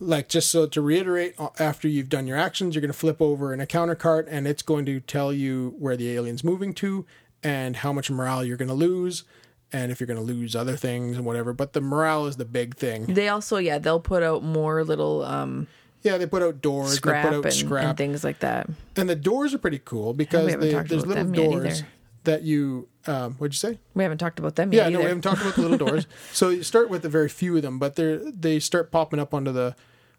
like just so to reiterate, after you've done your actions, you're going to flip over an encounter card, and it's going to tell you where the alien's moving to and how much morale you're going to lose, and if you're going to lose other things and whatever. But the morale is the big thing. They also, yeah, they'll put out more little um, Yeah, they put out doors, scrap out and, scrap, and things like that. and the doors are pretty cool because they, there's little doors that you. Um, what'd you say? We haven't talked about them yet. Yeah, no, we haven't talked about the little doors. So you start with a very few of them, but they they start popping up onto the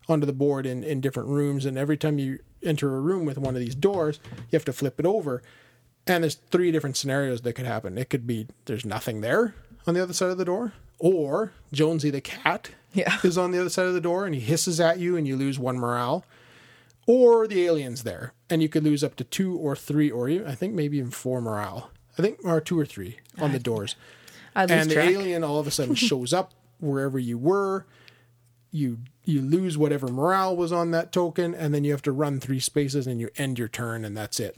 onto the board in, in different rooms, and every time you enter a room with one of these doors, you have to flip it over. And there's three different scenarios that could happen. It could be there's nothing there on the other side of the door, or Jonesy the cat Yeah. is on the other side of the door and he hisses at you and you lose one morale. Or the alien's there, and you could lose up to two or three, or even, I think maybe even four morale. I think or two or three on the doors I lose and the alien all of a sudden shows up wherever you were you you lose whatever morale was on that token and then you have to run three spaces and you end your turn and that's it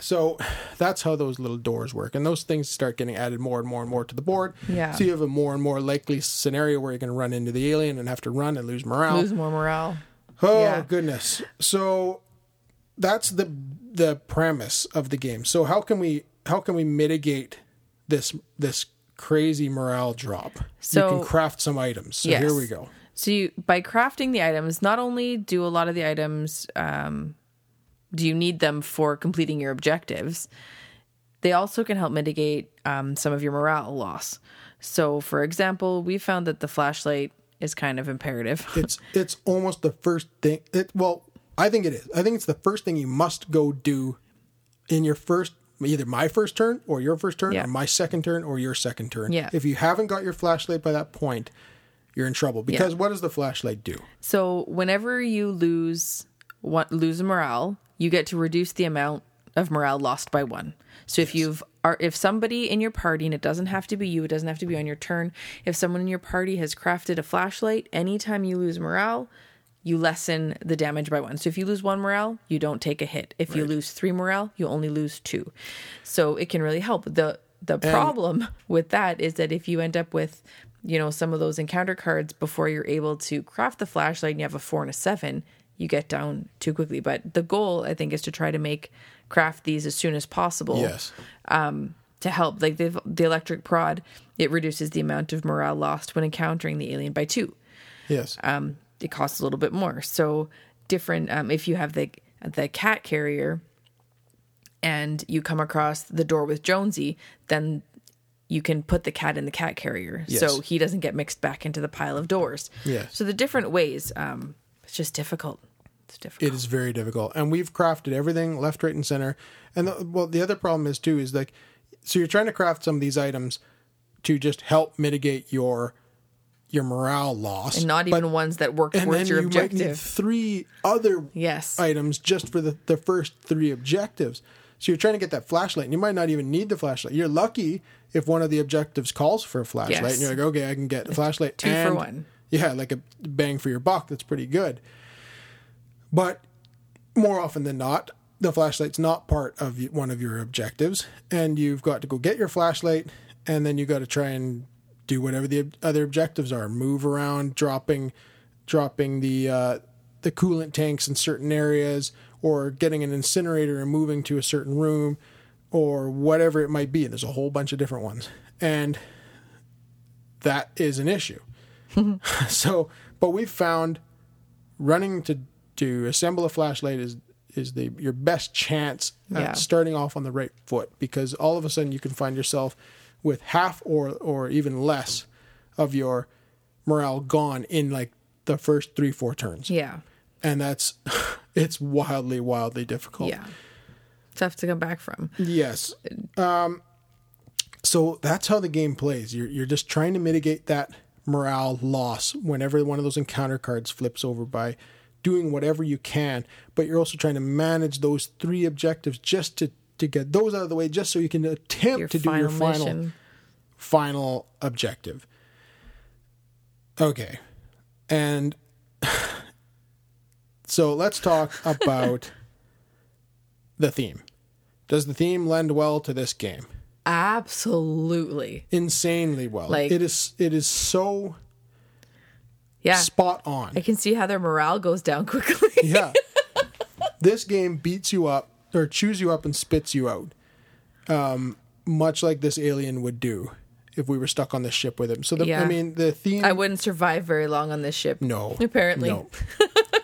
so that's how those little doors work and those things start getting added more and more and more to the board Yeah. so you have a more and more likely scenario where you're going to run into the alien and have to run and lose morale lose more morale. Oh Yeah. goodness. So that's the the premise of the game. So how can we how can we mitigate this this crazy morale drop? So- you can craft some items. So Yes. here we go. So you, by crafting the items, not only do a lot of the items, um, do you need them for completing your objectives, they also can help mitigate um, some of your morale loss. So, for example, we found that the flashlight is kind of imperative. It's it's almost the first thing it well, I think it is. I think it's the first thing you must go do in your first either my first turn or your first turn Yeah. or my second turn or your second turn. Yeah. If you haven't got your flashlight by that point, you're in trouble because what does the flashlight do? So whenever you lose one, lose morale, you get to reduce the amount of morale lost by one. So if you've are if somebody in your party, and it doesn't have to be you, it doesn't have to be on your turn. If someone in your party has crafted a flashlight, anytime you lose morale, you lessen the damage by one. So if you lose one morale, you don't take a hit. If you lose three morale, you only lose two. So it can really help. The the problem with that is that if you end up with you know some of those encounter cards before you're able to craft the flashlight and you have a four and a seven you get down too quickly but the goal i think is to try to make craft these as soon as possible Yes. to help like the, the electric prod it reduces the amount of morale lost when encountering the alien by two Yes. um, it costs a little bit more. So different. Um, if you have the the cat carrier, and you come across the door with Jonesy, then you can put the cat in the cat carrier, so he doesn't get mixed back into the pile of doors. Yes. So the different ways. Um, just difficult. It's difficult. It is very difficult, and we've crafted everything left, right, and center. And the, well, the other problem is too is like, so you're trying to craft some of these items to just help mitigate your your morale loss, and not even ones that work towards your you objective. three other Yes. items just for the the first three objectives. So you're trying to get that flashlight, and you might not even need the flashlight. You're lucky if one of the objectives calls for a flashlight, Yes. and you're like, okay, I can get a flashlight. Two for one. Yeah, like a bang for your buck. That's pretty good. But more often than not, the flashlight's not part of one of your objectives, and you've got to go get your flashlight, and then you got to try and do whatever the other objectives are. Move around, dropping, dropping the uh, the coolant tanks in certain areas, or getting an incinerator and moving to a certain room, or whatever it might be. And there's a whole bunch of different ones, and that is an issue. so, but we've found running to to assemble a flashlight is is the your best chance at Yeah. starting off on the right foot because all of a sudden you can find yourself with half or or even less of your morale gone in like the first three four turns yeah. and that's it's wildly wildly difficult Yeah. tough to come back from. Yes. Um, so that's how the game plays. You're you're just trying to mitigate that morale loss whenever one of those encounter cards flips over by doing whatever you can, but you're also trying to manage those three objectives just to to get those out of the way just so you can attempt Your to do your final mission. final objective. Okay. And so let's talk about the theme. Does the theme lend well to this game? Absolutely. Insanely well. Like- it is it is so Yeah. spot on. I can see how their morale goes down quickly. yeah. This game beats you up or chews you up and spits you out. Um, much like this alien would do if we were stuck on the ship with him. So the, I mean the theme I wouldn't survive very long on this ship. No. Apparently. No.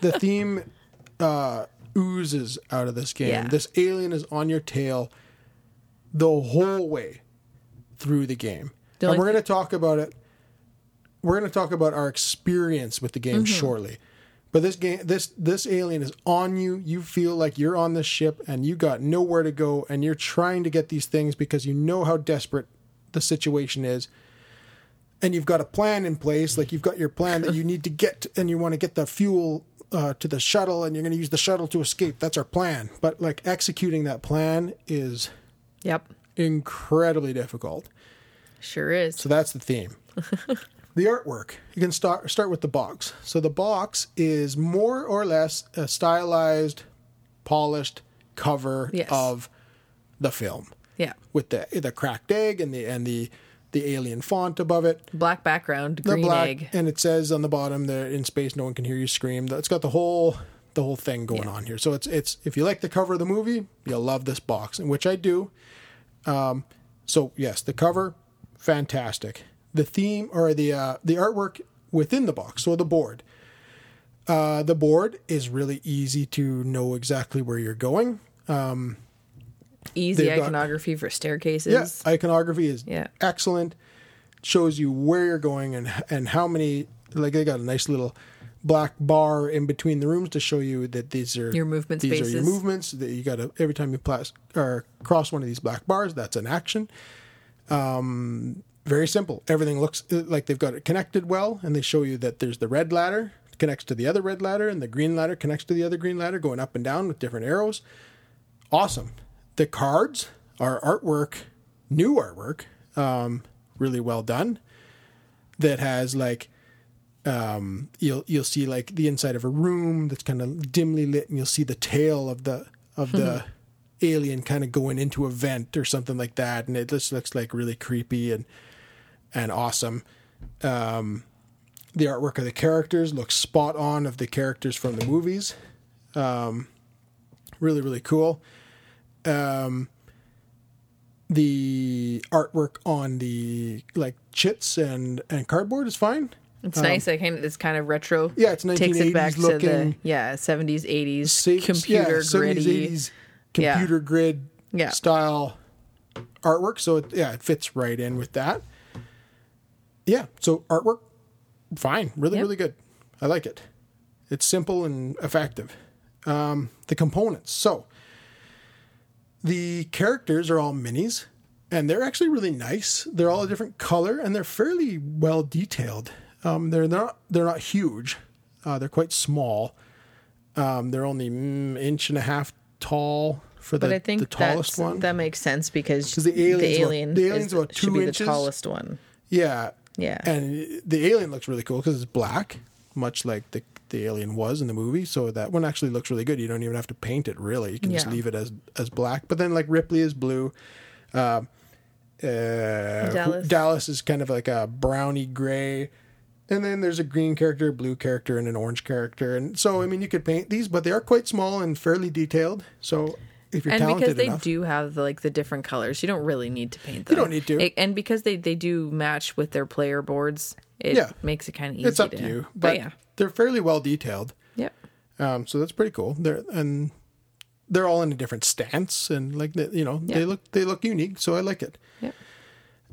the theme uh, oozes out of this game. Yeah. This alien is on your tail the whole way through the game. And only we're going to talk about it. We're going to talk about our experience with the game Mm-hmm. shortly. But this game, this this alien is on you. You feel like you're on the ship and you got nowhere to go, and you're trying to get these things because you know how desperate the situation is and you've got a plan in place like you've got your plan that you need to get and you want to get the fuel uh, to the shuttle and you're going to use the shuttle to escape that's our plan but like executing that plan is Yep. incredibly difficult Sure is. so that's the theme the artwork you can start start with the box so the box is more or less a stylized polished cover Yes. of the film yeah. with the the cracked egg and the and the the alien font above it Black background, the green black egg. and it says on the bottom that in space no one can hear you scream it's got the whole the whole thing going on here. So it's it's if you like the cover of the movie you'll love this box and which i do. Um so yes the cover fantastic. The theme or the uh the artwork within the box so the board. Uh the board is really easy to know exactly where you're going. Easy they've got- iconography for staircases. yeah iconography is Yeah. excellent. Shows you where you're going and and how many like they got a nice little black bar in between the rooms to show you that these are Your movement these are your movements that you got to every time you pass or cross one of these black bars that's an action um very simple everything looks uh, like they've got it connected well and they show you that there's the red ladder connects to the other red ladder and the green ladder connects to the other green ladder going up and down with different arrows awesome. The cards are artwork, new artwork, um, really well done. That has like, um, you'll you'll see like the inside of a room that's kind of dimly lit, and you'll see the tail of the of the alien kind of going into a vent or something like that, and it just looks like really creepy and and awesome. Um, the artwork of the characters looks spot on of the characters from the movies. Um, really really cool um the artwork on the like chits and and cardboard is fine It's nice. I kind of it's kind of retro. Um, yeah it's 1980s Takes it back to the looking yeah seventies eighties sa- computer yeah, 70s, gritty. 80s Yeah. computer grid Yeah. style artwork so it, yeah it fits right in with that yeah so artwork fine really Yep. really good i like it it's simple and effective um, the components so the characters are all minis and they're actually really nice they're all a different color and they're fairly well detailed um, they're not they're not huge. Uh, they're quite small. Um, they're only mm, inch and a half tall for the, But I think the tallest one. that makes sense because the alien's the alien the alien's is, about should be inches. the tallest one. yeah. Yeah. and the alien looks really cool because it's black much like the the alien was in the movie. So that one actually looks really good. You don't even have to paint it really. You can just leave it as as black. But then like ripley is blue. Uh, uh, Dallas. Dallas is kind of like a browny gray, and then there's a green character, a blue character, and an orange character. And so, I mean, you could paint these, but they are quite small and fairly detailed. So, if you're and talented because they enough, do have like the different colors, you don't really need to paint them. You don't need to. It- and because they they do match with their player boards, it Yeah. makes it kind of easy. it's up to you. But, yeah, they're fairly well detailed. yep. Um, so that's pretty cool. They're and they're all in a different stance, and like the- you know, they look they look unique. So I like it. Yep.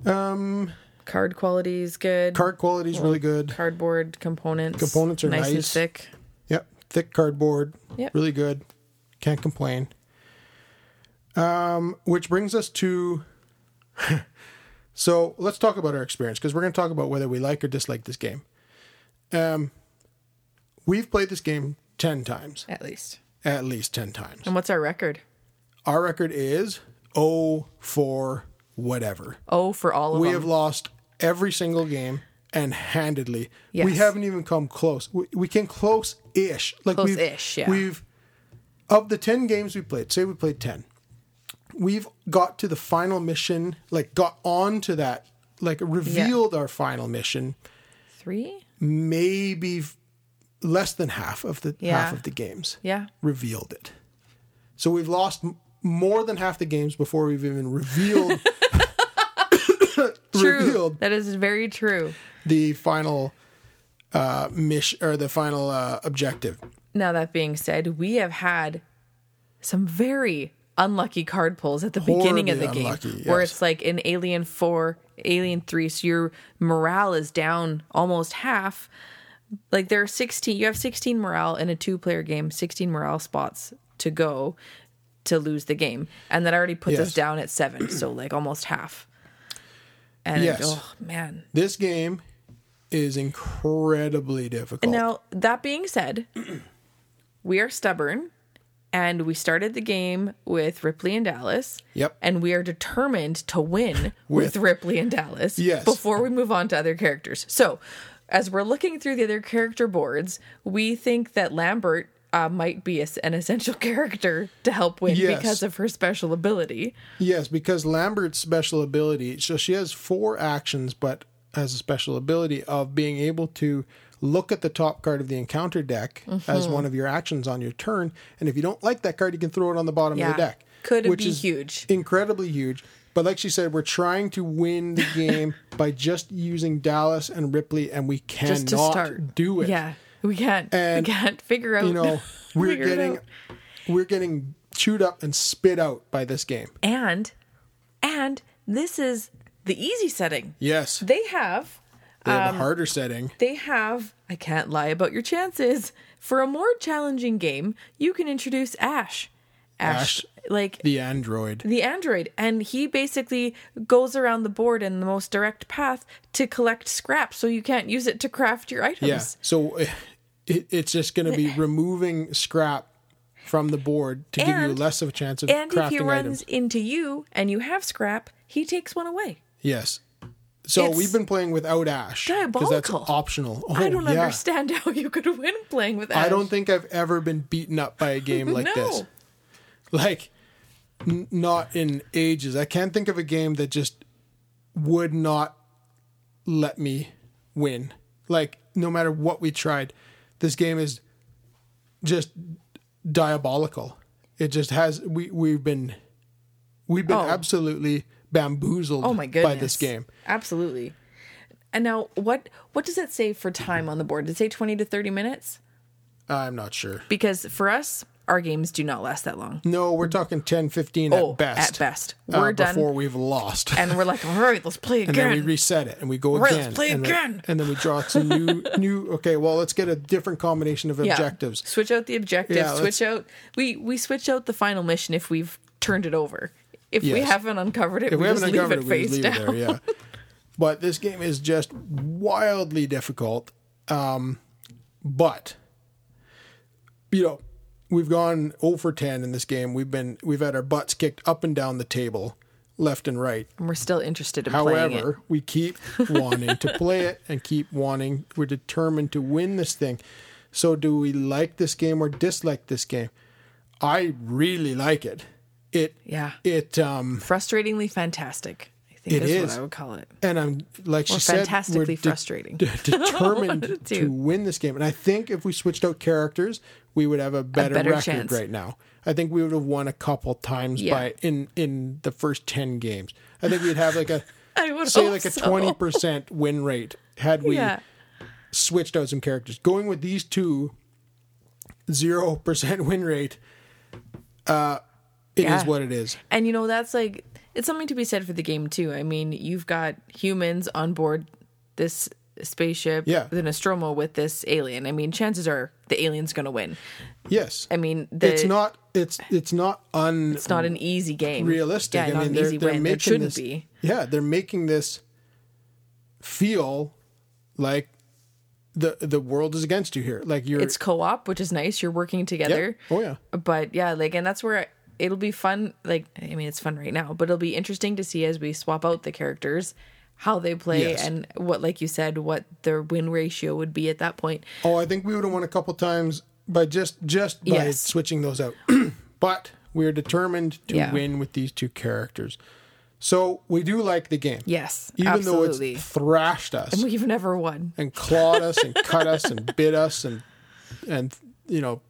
Um, Card quality is good. card quality is really good. Cardboard components. Components are nice, and thick. Yep, thick cardboard. Yep. really good. Can't complain. which brings us to so let's talk about our experience because we're going to talk about whether we like or dislike this game um we've played this game 10 times At least. at least 10 times And what's our record? our record is oh for whatever Oh, for all of we them. have lost every single game and handedly we haven't even come close we, we came close-ish like we've, Close-ish, yeah. we've of the 10 games we played say we played 10 we've got to the final mission like got on to that like revealed our final mission Three? maybe less than half of the Yeah. half of the games Yeah. revealed it so we've lost m- more than half the games before we've even revealed True. revealed That is very true. the final uh mission or the final uh objective Now, that being said, we have had some very unlucky card pulls at the beginning of the Horribly game unlucky, where it's like in Alien 4, Alien 3, so your morale is down almost half. Like there are 16, you have 16 morale in a two player game, 16 morale spots to go to lose the game. And that already puts us down at seven, so like almost half. And Yes. oh man. this game is incredibly difficult Now, that being said, we are stubborn and we started the game with Ripley and Dallas. Yep. And we are determined to win with, With- Ripley and Dallas Yes. before we move on to other characters. So, as we're looking through the other character boards, we think that Lambert uh, might be a, an essential character to help win Yes. because of her special ability. Yes, because Lambert's special ability, so she has four actions, but has a special ability of being able to look at the top card of the encounter deck Mm-hmm. as one of your actions on your turn. And if you don't like that card, you can throw it on the bottom Yeah. of the deck. Could it which be is huge? Incredibly huge. But like she said, we're trying to win the game by just using Dallas and Ripley, and we cannot Just to start. do it. Yeah. We can't. And, we can't figure out. You know, we're getting we're getting chewed up and spit out by this game. and and this is the easy setting Yes. they have They have Um, a harder setting. they have i can't lie about your chances for a more challenging game you can introduce ash ash, Ash, like the, android. The android. android and he basically goes around the board in the most direct path to collect scrap so you can't use it to craft your items Yeah. So eh, it, it's just going to be removing scrap from the board to give you less of a chance of and if he runs items. into you and you have scrap he takes one away Yes. So It's we've been playing without Ash because that's optional. Oh, i don't yeah. understand how you could win playing with ash I don't think I've ever been beaten up by a game like this. Like, n- not in ages. I can't think of a game that just would not let me win. Like, no matter what we tried, this game is just diabolical. It just has we we've been we've been Oh. absolutely bamboozled Oh my goodness. by this game. Absolutely. And now what what does it say for time on the board? Does it say 20 to 30 minutes? I'm not sure. Because for us, our games do not last that long. No, we're talking 10, 15 Oh, at best. at best. uh, We're done. before we've lost. And we're like, all right, let's play again. and then we reset it and we go Right, again. let's play and then- again. and then we draw some new new okay, well let's get a different combination of Yeah. objectives. Switch out the objectives. Yeah, switch out we we switch out the final mission if we've turned it over. If we haven't uncovered it, If we, we just leave it it, we face leave down. it there, yeah. but this game is just wildly difficult. Um but you know, we've gone 0 for 10 in this game. We've been we've had our butts kicked up and down the table, left and right. And we're still interested in playing it. However, we keep wanting to play it and keep wanting. We're determined to win this thing. So, do we like this game or dislike this game? I really like it. It Yeah. it um Frustratingly fantastic. Think It is, is. what I would call it. and I'm like she Or said, fantastically we're de- frustrating. de- determined One of the to win this game. And I think if we switched out characters, we would have a better, better record chance. right now. I think we would have won a couple times Yeah. by in in the first ten games. I think we'd have like a I would say like a so. twenty percent win rate had we Yeah. switched out some characters. Going with these two, zero percent win rate. Uh, it is Yeah. what it is. And you know, that's like it's something to be said for the game too. I mean, you've got humans on board this spaceship, Yeah. the Nostromo with this alien. I mean, chances are the alien's going to win. Yes. I mean, the, it's not it's it's not un it's not an easy game. realistic. Yeah, I not mean, an they're, easy they're win. making It shouldn't this, be. Yeah, they're making this feel like the the world is against you here. Like you're It's co-op, which is nice. You're working yeah. together. Oh yeah. but yeah like and that's where it'll be fun like i mean it's fun right now but it'll be interesting to see as we swap out the characters how they play Yes. and what like you said what their win ratio would be at that point Oh, I think we would have won a couple times by just just by Yes. switching those out. but we are determined to Yeah. win with these two characters. So we do like the game. yes Even absolutely though it's thrashed us And we've never won and clawed us and cut us and bit us and and you know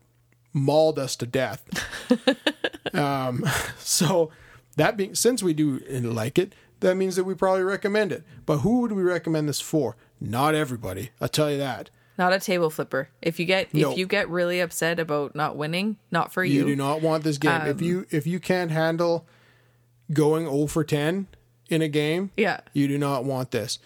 mauled us to death. um, so that being since we do like it, that means that we probably recommend it. But who would we recommend this for? Not everybody. I'll tell you that. not a table flipper if you get No. if you get really upset about not winning not for You you, do not want this game. Um, if you if you can't handle going 0 for 10 in a game, yeah you do not want this.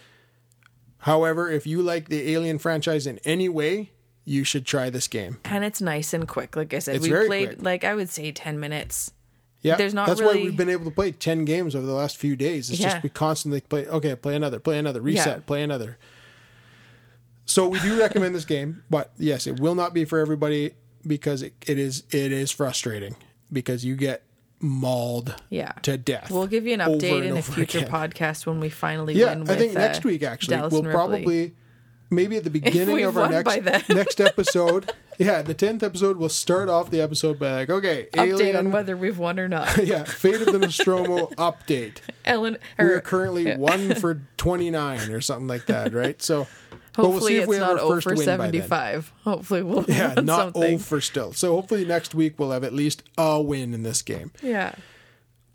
However, if you like the Alien franchise in any way, you should try this game. and it's nice and quick like i said It's we played quick. like i would say 10 minutes Yeah, There's not that's why we've been able to play ten games over the last few days. It's Yeah. just we constantly play. Okay, play another, play another, reset, Yeah. play another. So we do recommend this game, but yes, it will not be for everybody because it, it is it is frustrating because you get mauled yeah to death. We'll give you an update in a future again. podcast when we finally Yeah, win. I think next uh, week actually Dallas we'll probably maybe at the beginning of our next next episode. Yeah, the tenth episode. We'll start off the episode by like, okay, update alien. on whether we've won or not. yeah, Fate of the Nostromo update. Ellen, We're or currently one for twenty nine or something like that, right? So, we'll hopefully if it's we have not our 0 first for win by then. 75. Hopefully we'll Yeah, not something. O for still. So hopefully next week we'll have at least a win in this game. Yeah.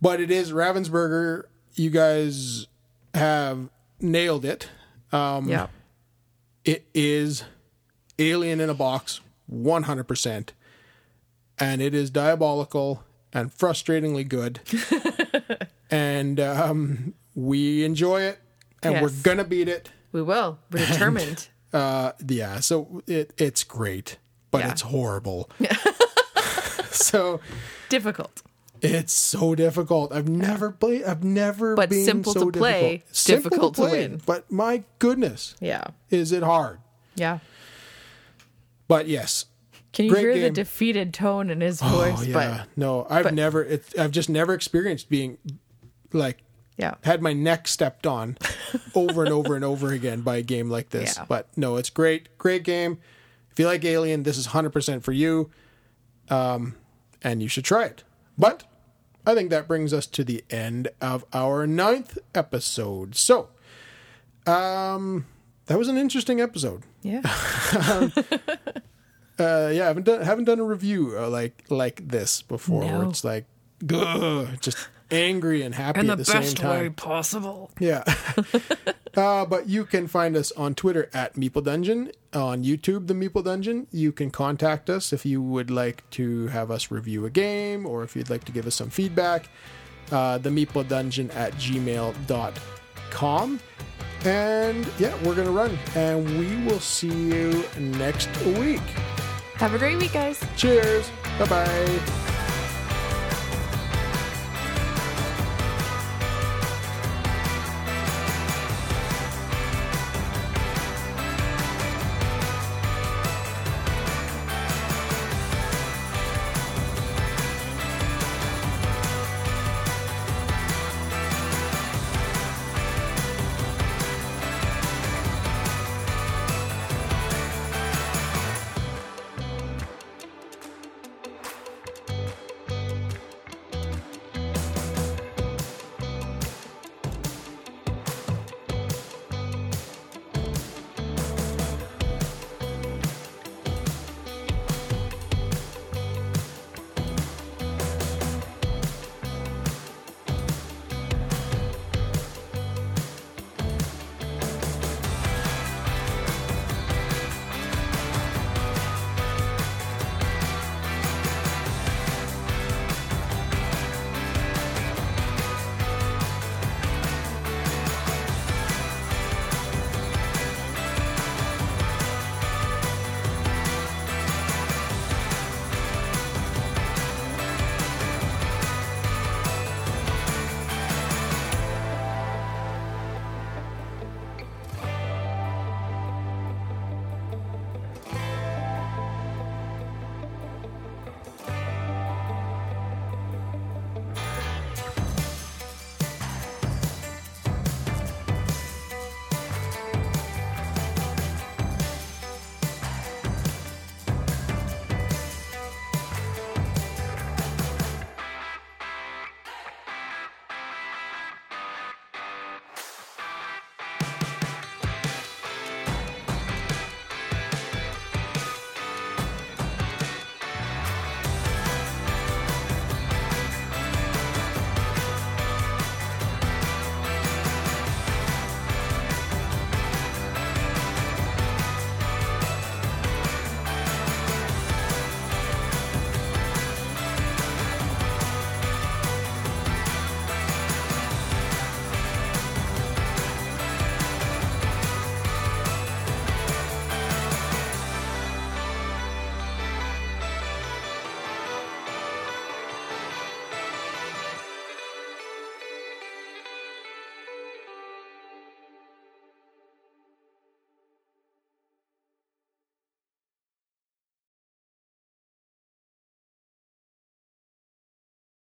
But it is Ravensburger. You guys have nailed it. Um, yeah. It is Alien in a box, one hundred percent, and it is diabolical and frustratingly good. and um, we enjoy it, and we're gonna beat it. We will. We're determined. Uh, yeah, so it it's great, but Yeah. it's horrible. so Difficult. It's so difficult. I've never played. I've never But been simple so to play, difficult. Simple difficult to play, win. But my goodness, Yeah. is it hard? Yeah. But yes, Can you Great hear the defeated tone in his oh voice? yeah, no, I've but- never. It's I've just never experienced being like yeah. had my neck stepped on over and over and over again by a game like this. Yeah. But no, it's great, great game. If you like Alien, this is hundred percent for you, um, and you should try it. But I think that brings us to the end of our ninth episode. So, um, that was an interesting episode. Yeah. um, Uh, yeah, I haven't done haven't done a review uh, like like this before. Where it's like, ugh, just angry and happy at the, same time. possible. Yeah. uh, but you can find us on Twitter at Meeple Dungeon, on YouTube, The Meeple Dungeon. You can contact us if you would like to have us review a game or if you'd like to give us some feedback. Uh, the Meeple Dungeon at gmail.com. And yeah, we're going to run. And we will see you next week. Have a great week, guys. Cheers. Bye bye.